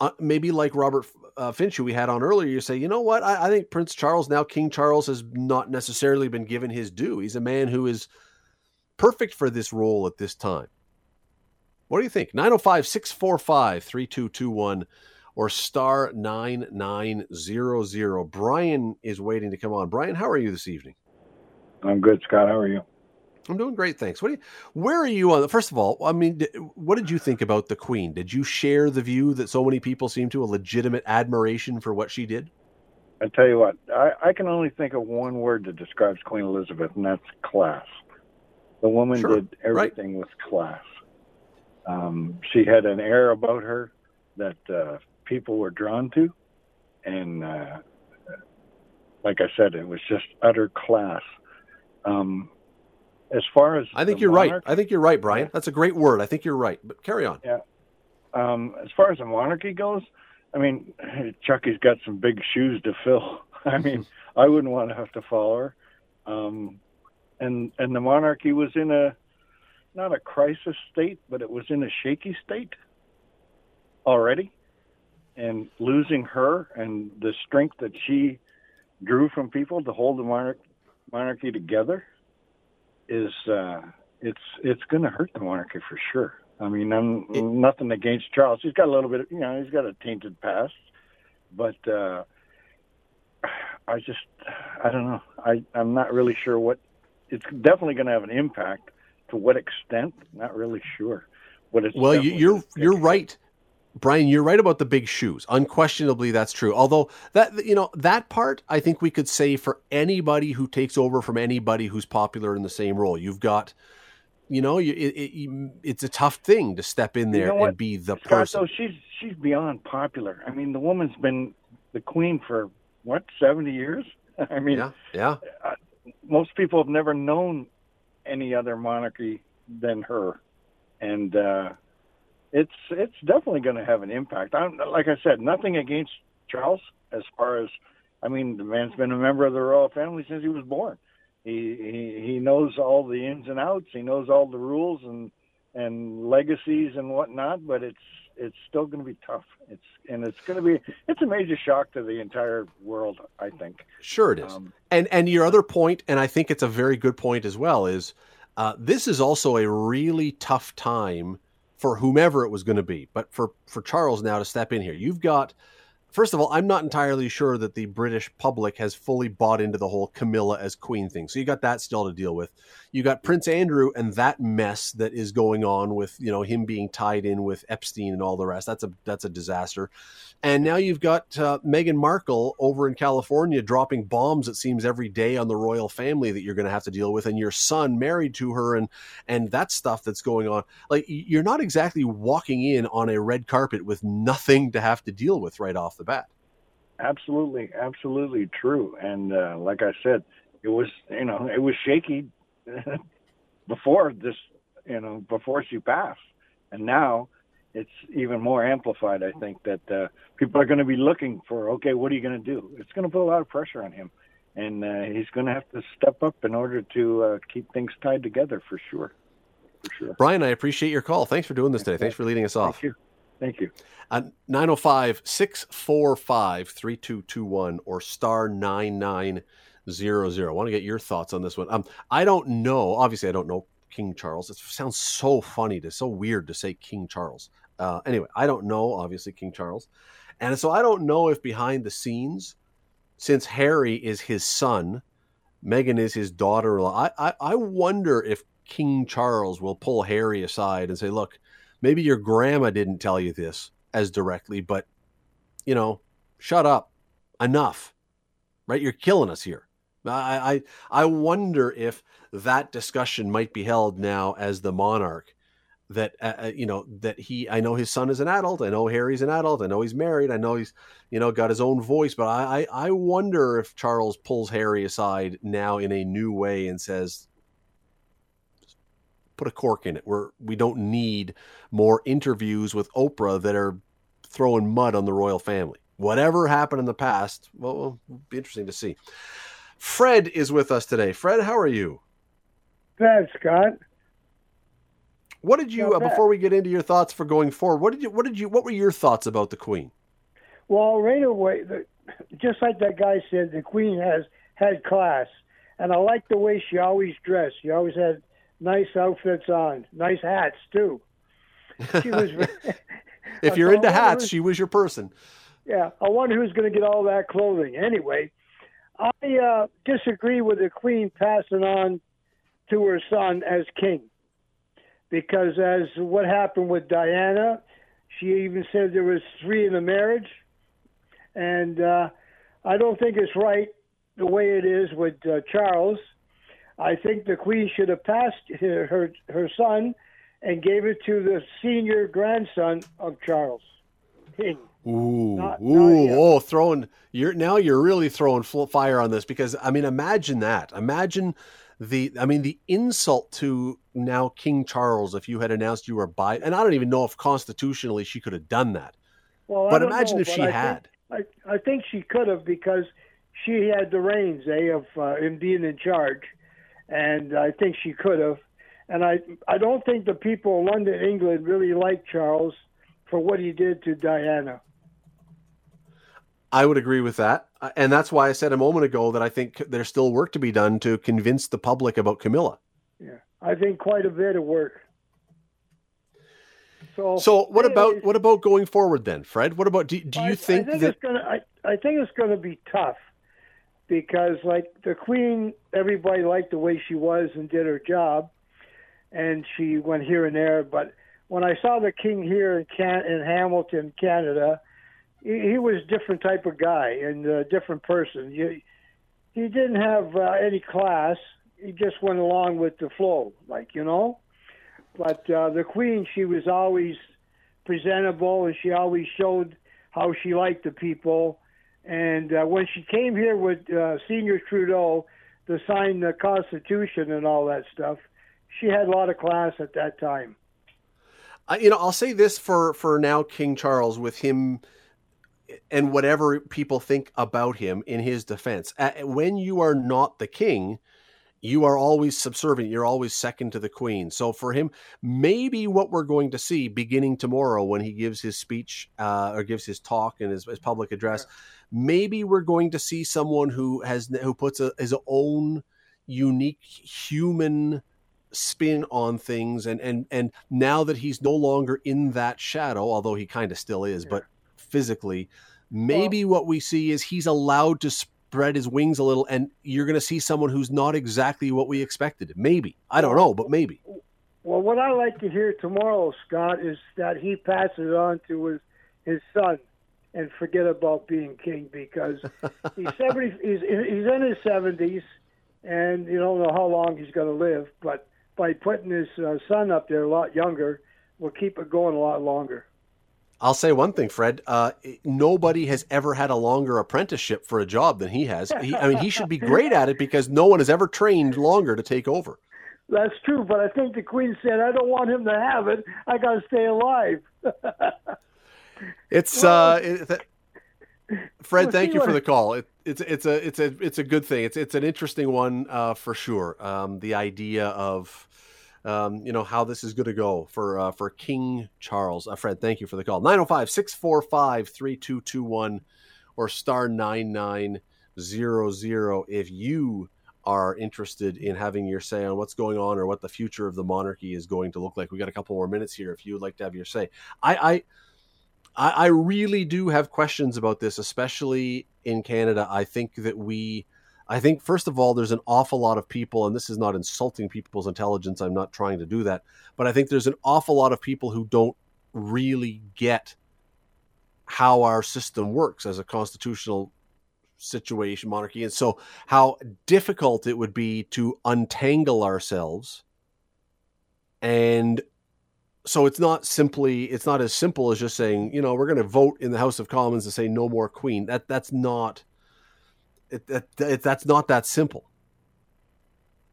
uh, maybe like Robert uh, Finch, who we had on earlier, you say, you know what? I, I, think Prince Charles, now King Charles, has not necessarily been given his due. He's a man who is perfect for this role at this time. What do you think? 905 645 3221 or star 9900. Brian is waiting to come on. Brian, how are you this evening? I'm good, Scott. How are you? I'm doing great, thanks. What you, where are you on? The, First of all, I mean, what did you think about the Queen? Did you share the view that so many people seem to a legitimate admiration for what she did? I tell you what, I, I can only think of one word that describes Queen Elizabeth, and that's class. The woman sure. did everything right. with class. Um, she had an air about her that uh, people were drawn to, and uh, like I said, it was just utter class. Um, as far as I think you're right. I think you're right, Brian. That's a great word. I think you're right. But carry on. Yeah. Um, as far as the monarchy goes, I mean, Chucky's got some big shoes to fill. I mean, I wouldn't want to have to follow her. Um, and and the monarchy was in a not a crisis state, but it was in a shaky state already. And losing her and the strength that she drew from people to hold the monarch, monarchy together is uh, it's it's going to hurt the monarchy for sure. I mean, I'm it, nothing against Charles. He's got a little bit, of, you know, he's got a tainted past, but uh, I just, I don't know. I I'm not really sure what. It's definitely going to have an impact. To what extent? Not really sure. But it's well, you're you're right. Brian, you're right about the big shoes. Unquestionably, that's true. Although that you know that part, I think we could say for anybody who takes over from anybody who's popular in the same role. You've got, you know, it, it, it's a tough thing to step in there you know and be the Scott, person. So she's she's beyond popular. I mean, the woman's been the queen for what seventy years. I mean, yeah, yeah. Uh, most people have never known any other monarchy than her, and. uh it's it's definitely going to have an impact. I'm, like I said, nothing against Charles as far as I mean, the man's been a member of the royal family since he was born. He he he knows all the ins and outs. He knows all the rules and and legacies and whatnot. But it's it's still going to be tough. It's and it's going to be it's a major shock to the entire world. I think. Sure, it is. Um, and and your other point, and I think it's a very good point as well, is uh, this is also a really tough time for whomever it was going to be. But for for Charles now to step in here, you've got first of all, I'm not entirely sure that the British public has fully bought into the whole Camilla as queen thing. So you got that still to deal with. You got Prince Andrew and that mess that is going on with you know him being tied in with Epstein and all the rest. That's a that's a disaster. And now you've got uh, Meghan Markle over in California dropping bombs. It seems every day on the royal family that you're going to have to deal with, and your son married to her, and and that stuff that's going on. Like you're not exactly walking in on a red carpet with nothing to have to deal with right off the bat. Absolutely, absolutely true. And uh, like I said, it was you know it was shaky before this you know before she passed, and now it's even more amplified. I think that uh, people are going to be looking for okay, what are you going to do? It's going to put a lot of pressure on him, and uh, he's going to have to step up in order to uh, keep things tied together for sure. For sure. Brian, I appreciate your call. Thanks for doing this today. Thanks for leading us off. Thank you. Thank you. Uh, 905 645 3221 or star 9900. I want to get your thoughts on this one. Um, I don't know. Obviously, I don't know King Charles. It sounds so funny to, so weird to say King Charles. Uh, anyway, I don't know, obviously, King Charles. And so I don't know if behind the scenes, since Harry is his son, Meghan is his daughter I, I, I wonder if King Charles will pull Harry aside and say, look, maybe your grandma didn't tell you this as directly, but, you know, shut up. Enough. Right? You're killing us here. I, I, I wonder if that discussion might be held now as the monarch that uh, uh, you know that he i know his son is an adult i know harry's an adult i know he's married i know he's you know got his own voice but i i, I wonder if charles pulls harry aside now in a new way and says put a cork in it we're we don't need more interviews with oprah that are throwing mud on the royal family whatever happened in the past well it'll be interesting to see fred is with us today fred how are you Good, Scott. What did you uh, before we get into your thoughts for going forward? What did you what did you what were your thoughts about the Queen? Well, right away, the, just like that guy said, the Queen has had class, and I like the way she always dressed. She always had nice outfits on, nice hats too. She was. if you're into hats, she was your person. Yeah, I wonder who's going to get all that clothing. Anyway, I uh, disagree with the Queen passing on to her son as king because as what happened with Diana, she even said there was three in the marriage, and uh, I don't think it's right the way it is with uh, Charles. I think the Queen should have passed her, her her son and gave it to the senior grandson of Charles King. Ooh, not, ooh, not oh, throwing you're now you're really throwing fire on this because I mean, imagine that. Imagine the I mean the insult to now King Charles if you had announced you were by and I don't even know if constitutionally she could have done that. Well, but imagine know, if but she I had. Think, I I think she could have because she had the reins, eh, of uh, him being in charge, and I think she could have. And I I don't think the people of London, England, really like Charles for what he did to Diana. I would agree with that. Uh, and that's why I said a moment ago that I think there's still work to be done to convince the public about Camilla. Yeah, I think quite a bit of work. So, so what anyways, about what about going forward then, Fred? What about do, do you I, think, I think that it's gonna, I, I think it's going to be tough because like the Queen, everybody liked the way she was and did her job, and she went here and there. But when I saw the King here in Can in Hamilton, Canada he, he was a different type of guy and a different person. You, he didn't have uh, any class. He just went along with the flow, like you know. But uh, the queen, she was always presentable, and she always showed how she liked the people. And uh, when she came here with uh, Senior Trudeau to sign the Constitution and all that stuff, she had a lot of class at that time. Uh, you know, I'll say this for for now, King Charles, with him and whatever people think about him in his defense. When you are not the king, you are always subservient. You're always second to the queen. So for him, maybe what we're going to see beginning tomorrow when he gives his speech uh, or gives his talk and his, his public address, maybe we're going to see someone who has who puts a, his own unique human spin on things and and and now that he's no longer in that shadow although he kind of still is yeah. but physically Maybe what we see is he's allowed to spread his wings a little, and you're going to see someone who's not exactly what we expected. Maybe I don't know, but maybe. Well, what I like to hear tomorrow, Scott, is that he passes on to his his son and forget about being king because he's seventy. He's he's in his seventies, and you don't know how long he's going to live. But by putting his uh, son up there a lot younger, will keep it going a lot longer. I'll say one thing, Fred. Uh, nobody has ever had a longer apprenticeship for a job than he has. He, I mean, he should be great at it because no one has ever trained longer to take over. That's true, but I think the Queen said, "I don't want him to have it. I got to stay alive." it's uh, it, th- Fred. Thank you for the call. It, it's it's a it's a it's a good thing. It's it's an interesting one uh, for sure. Um, the idea of um, you know how this is going to go for uh, for King Charles. Uh, Fred, thank you for the call. 905-645-3221 or star 9900 if you are interested in having your say on what's going on or what the future of the monarchy is going to look like. We got a couple more minutes here if you would like to have your say. I I I really do have questions about this, especially in Canada. I think that we I think, first of all, there's an awful lot of people, and this is not insulting people's intelligence. I'm not trying to do that. But I think there's an awful lot of people who don't really get how our system works as a constitutional situation, monarchy. And so, how difficult it would be to untangle ourselves. And so, it's not simply, it's not as simple as just saying, you know, we're going to vote in the House of Commons to say no more Queen. That That's not it, it, it, that's not that simple.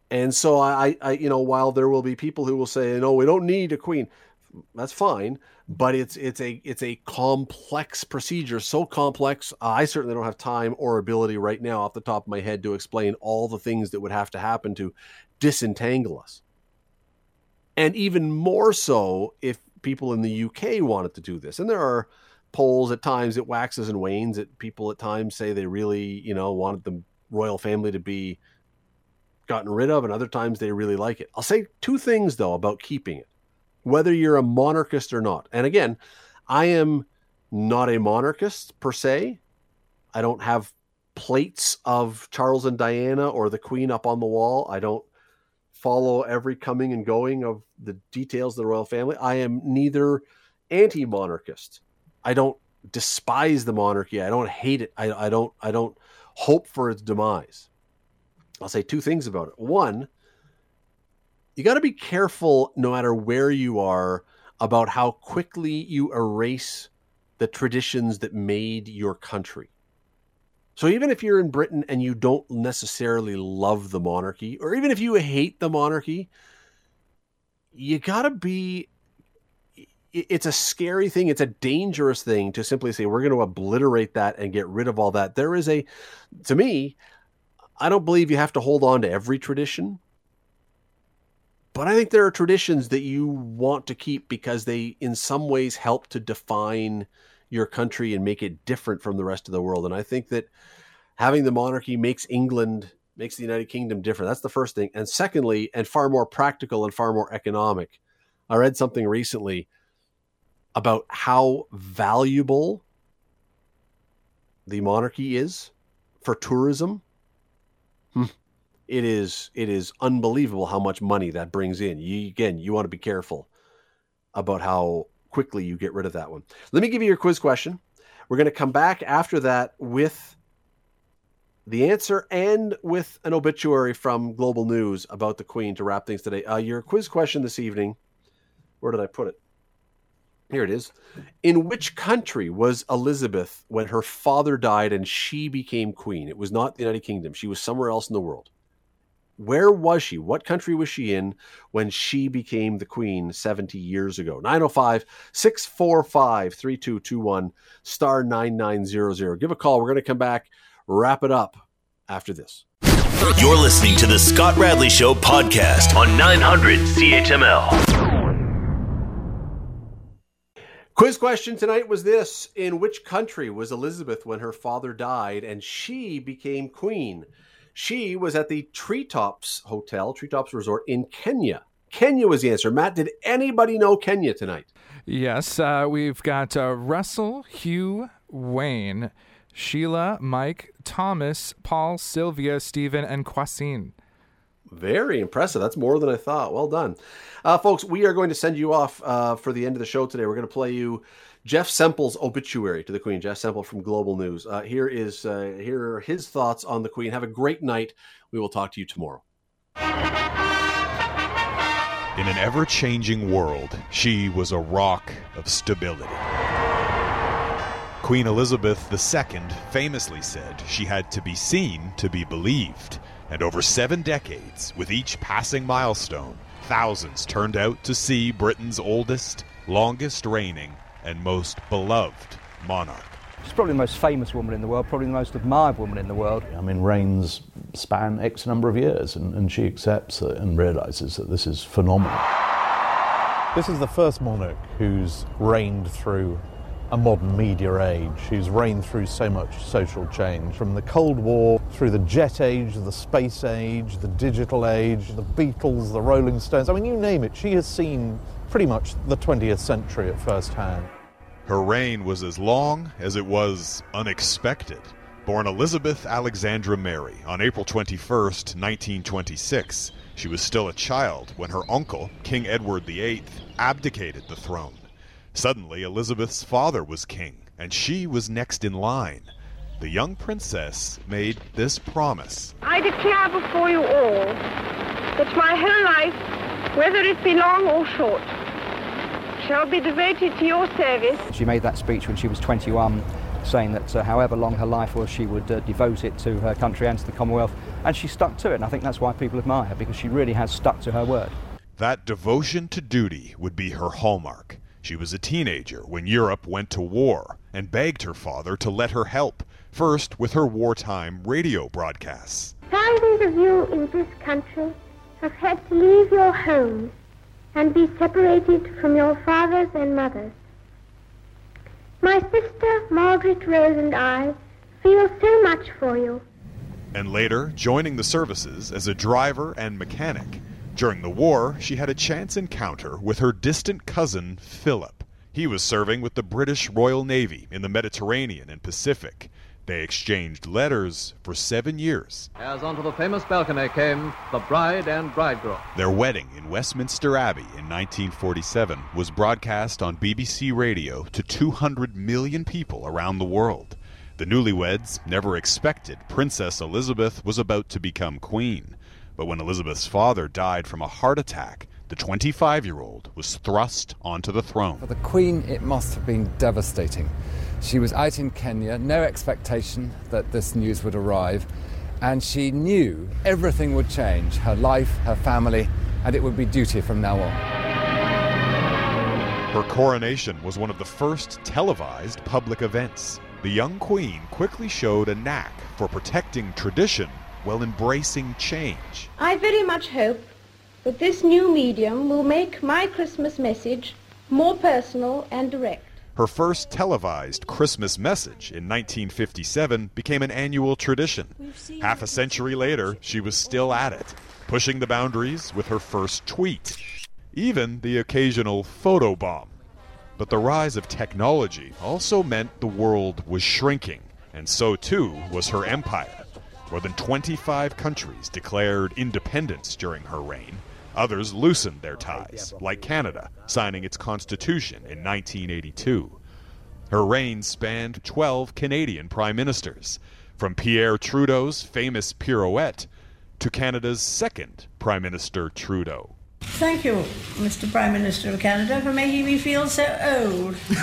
And so I, I, you know, while there will be people who will say, no, we don't need a queen, that's fine. But it's it's a it's a complex procedure, so complex. I certainly don't have time or ability right now, off the top of my head, to explain all the things that would have to happen to disentangle us. And even more so if people in the UK wanted to do this. And there are polls at times it waxes and wanes. It people at times say they really, you know, wanted the royal family to be gotten rid of, and other times they really like it. I'll say two things though about keeping it, whether you're a monarchist or not. And again, I am not a monarchist per se. I don't have plates of Charles and Diana or the Queen up on the wall. I don't follow every coming and going of the details of the royal family. I am neither anti monarchist I don't despise the monarchy. I don't hate it. I, I don't I don't hope for its demise. I'll say two things about it. One, you got to be careful no matter where you are about how quickly you erase the traditions that made your country. So even if you're in Britain and you don't necessarily love the monarchy, or even if you hate the monarchy, you got to be it's a scary thing. It's a dangerous thing to simply say we're going to obliterate that and get rid of all that. There is a, to me, I don't believe you have to hold on to every tradition, but I think there are traditions that you want to keep because they, in some ways, help to define your country and make it different from the rest of the world. And I think that having the monarchy makes England, makes the United Kingdom different. That's the first thing. And secondly, and far more practical and far more economic. I read something recently about how valuable the monarchy is for tourism. Hmm. It is it is unbelievable how much money that brings in. You again, you want to be careful about how quickly you get rid of that one. Let me give you your quiz question. We're going to come back after that with the answer and with an obituary from Global News about the Queen to wrap things today. Uh, your quiz question this evening. Where did I put it? Here it is. In which country was Elizabeth when her father died and she became queen? It was not the United Kingdom. She was somewhere else in the world. Where was she? What country was she in when she became the queen 70 years ago? 905 645 3221 star 9900. Give a call. We're going to come back, wrap it up after this. You're listening to the Scott Radley Show podcast on 900 CHML. Quiz question tonight was this In which country was Elizabeth when her father died and she became queen? She was at the Treetops Hotel, Treetops Resort in Kenya. Kenya was the answer. Matt, did anybody know Kenya tonight? Yes, uh, we've got uh, Russell, Hugh, Wayne, Sheila, Mike, Thomas, Paul, Sylvia, Stephen, and Quasine. Very impressive. That's more than I thought. Well done. Uh, folks, we are going to send you off uh, for the end of the show today. We're going to play you Jeff Semple's obituary to the Queen. Jeff Semple from Global News. Uh, here is uh, here are his thoughts on the Queen. Have a great night. We will talk to you tomorrow. In an ever changing world, she was a rock of stability. Queen Elizabeth II famously said she had to be seen to be believed, and over seven decades, with each passing milestone, thousands turned out to see Britain's oldest, longest reigning, and most beloved monarch. She's probably the most famous woman in the world, probably the most admired woman in the world. I mean, reigns span X number of years, and, and she accepts it and realizes that this is phenomenal. This is the first monarch who's reigned through a modern media age, who's reigned through so much social change, from the Cold War through the jet age, the space age, the digital age, the Beatles, the Rolling Stones. I mean, you name it, she has seen pretty much the 20th century at first hand. Her reign was as long as it was unexpected. Born Elizabeth Alexandra Mary on April 21, 1926, she was still a child when her uncle, King Edward VIII, abdicated the throne. Suddenly, Elizabeth's father was king, and she was next in line. The young princess made this promise I declare before you all that my whole life, whether it be long or short, shall be devoted to your service. She made that speech when she was 21, saying that uh, however long her life was, she would uh, devote it to her country and to the Commonwealth, and she stuck to it. And I think that's why people admire her, because she really has stuck to her word. That devotion to duty would be her hallmark. She was a teenager when Europe went to war and begged her father to let her help, first with her wartime radio broadcasts. Thousands of you in this country have had to leave your homes and be separated from your fathers and mothers. My sister Margaret Rose and I feel so much for you. And later, joining the services as a driver and mechanic. During the war, she had a chance encounter with her distant cousin, Philip. He was serving with the British Royal Navy in the Mediterranean and Pacific. They exchanged letters for seven years. As onto the famous balcony came the bride and bridegroom. Their wedding in Westminster Abbey in 1947 was broadcast on BBC Radio to 200 million people around the world. The newlyweds never expected Princess Elizabeth was about to become queen. But when Elizabeth's father died from a heart attack, the 25 year old was thrust onto the throne. For the Queen, it must have been devastating. She was out in Kenya, no expectation that this news would arrive, and she knew everything would change her life, her family, and it would be duty from now on. Her coronation was one of the first televised public events. The young queen quickly showed a knack for protecting tradition while embracing change. I very much hope that this new medium will make my Christmas message more personal and direct. Her first televised Christmas message in 1957 became an annual tradition. Half a century later, she was still at it, pushing the boundaries with her first tweet, even the occasional photobomb. But the rise of technology also meant the world was shrinking, and so too was her empire. More than 25 countries declared independence during her reign. Others loosened their ties, like Canada, signing its constitution in 1982. Her reign spanned 12 Canadian prime ministers, from Pierre Trudeau's famous pirouette to Canada's second Prime Minister Trudeau. Thank you, Mr. Prime Minister of Canada, for making me feel so old.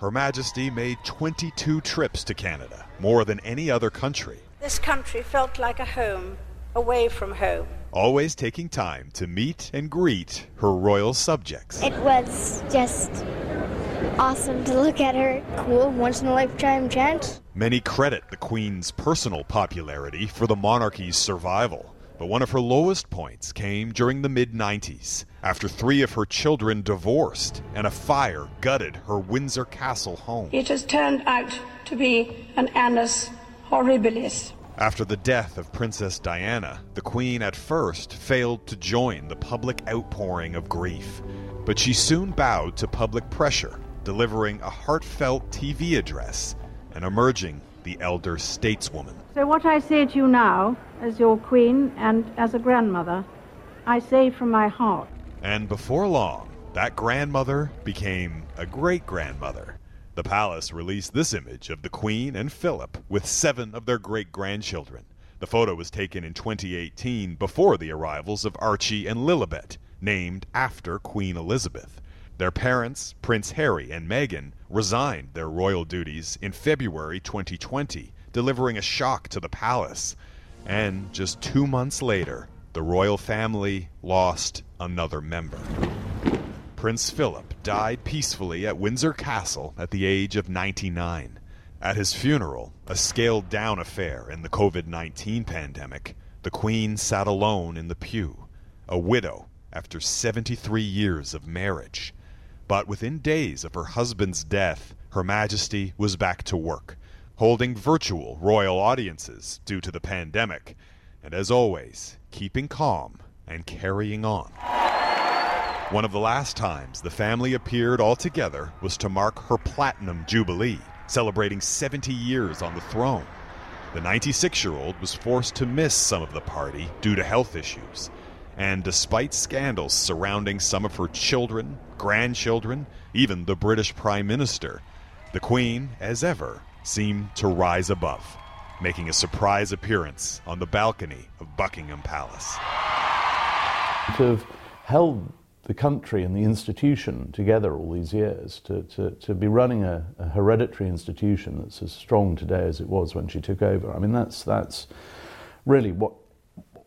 Her Majesty made 22 trips to Canada, more than any other country, This country felt like a home, away from home. always taking time to meet and greet her royal subjects. It was just awesome to look at her. Cool, once in a lifetime chance. Many credit the Queen's personal popularity for the monarchy's survival, but one of her lowest points came during the mid 90s, after three of her children divorced and a fire gutted her Windsor Castle home. It has turned out to be an annus horribilis. After the death of Princess Diana, the Queen at first failed to join the public outpouring of grief, but she soon bowed to public pressure delivering a heartfelt TV address and emerging the elder stateswoman. So, what I say to you now, as your queen and as a grandmother, I say from my heart. And before long, that grandmother became a great grandmother. The palace released this image of the Queen and Philip with seven of their great grandchildren. The photo was taken in 2018 before the arrivals of Archie and Lilibet, named after Queen Elizabeth. Their parents, Prince Harry and Meghan, resigned their royal duties in February 2020, delivering a shock to the palace. And just two months later, the royal family lost another member. Prince Philip died peacefully at Windsor Castle at the age of 99. At his funeral, a scaled down affair in the COVID 19 pandemic, the Queen sat alone in the pew, a widow after 73 years of marriage. But within days of her husband's death, Her Majesty was back to work, holding virtual royal audiences due to the pandemic, and as always, keeping calm and carrying on. One of the last times the family appeared all together was to mark her Platinum Jubilee, celebrating 70 years on the throne. The 96 year old was forced to miss some of the party due to health issues. And despite scandals surrounding some of her children, grandchildren, even the British Prime Minister, the Queen, as ever, seemed to rise above, making a surprise appearance on the balcony of Buckingham Palace. To have held the country and the institution together all these years, to, to, to be running a, a, hereditary institution that's as strong today as it was when she took over. I mean, that's, that's really what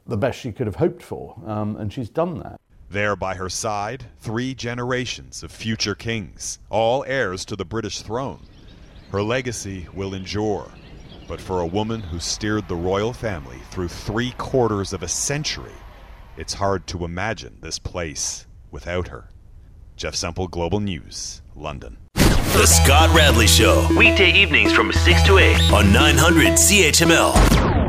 the best she could have hoped for, um, and she's done that. There by her side, three generations of future kings, all heirs to the British throne. Her legacy will endure, but for a woman who steered the royal family through three quarters of a century, it's hard to imagine this place without her. Jeff Semple, Global News, London. The Scott Radley Show, weekday evenings from 6 to 8 on 900 CHML.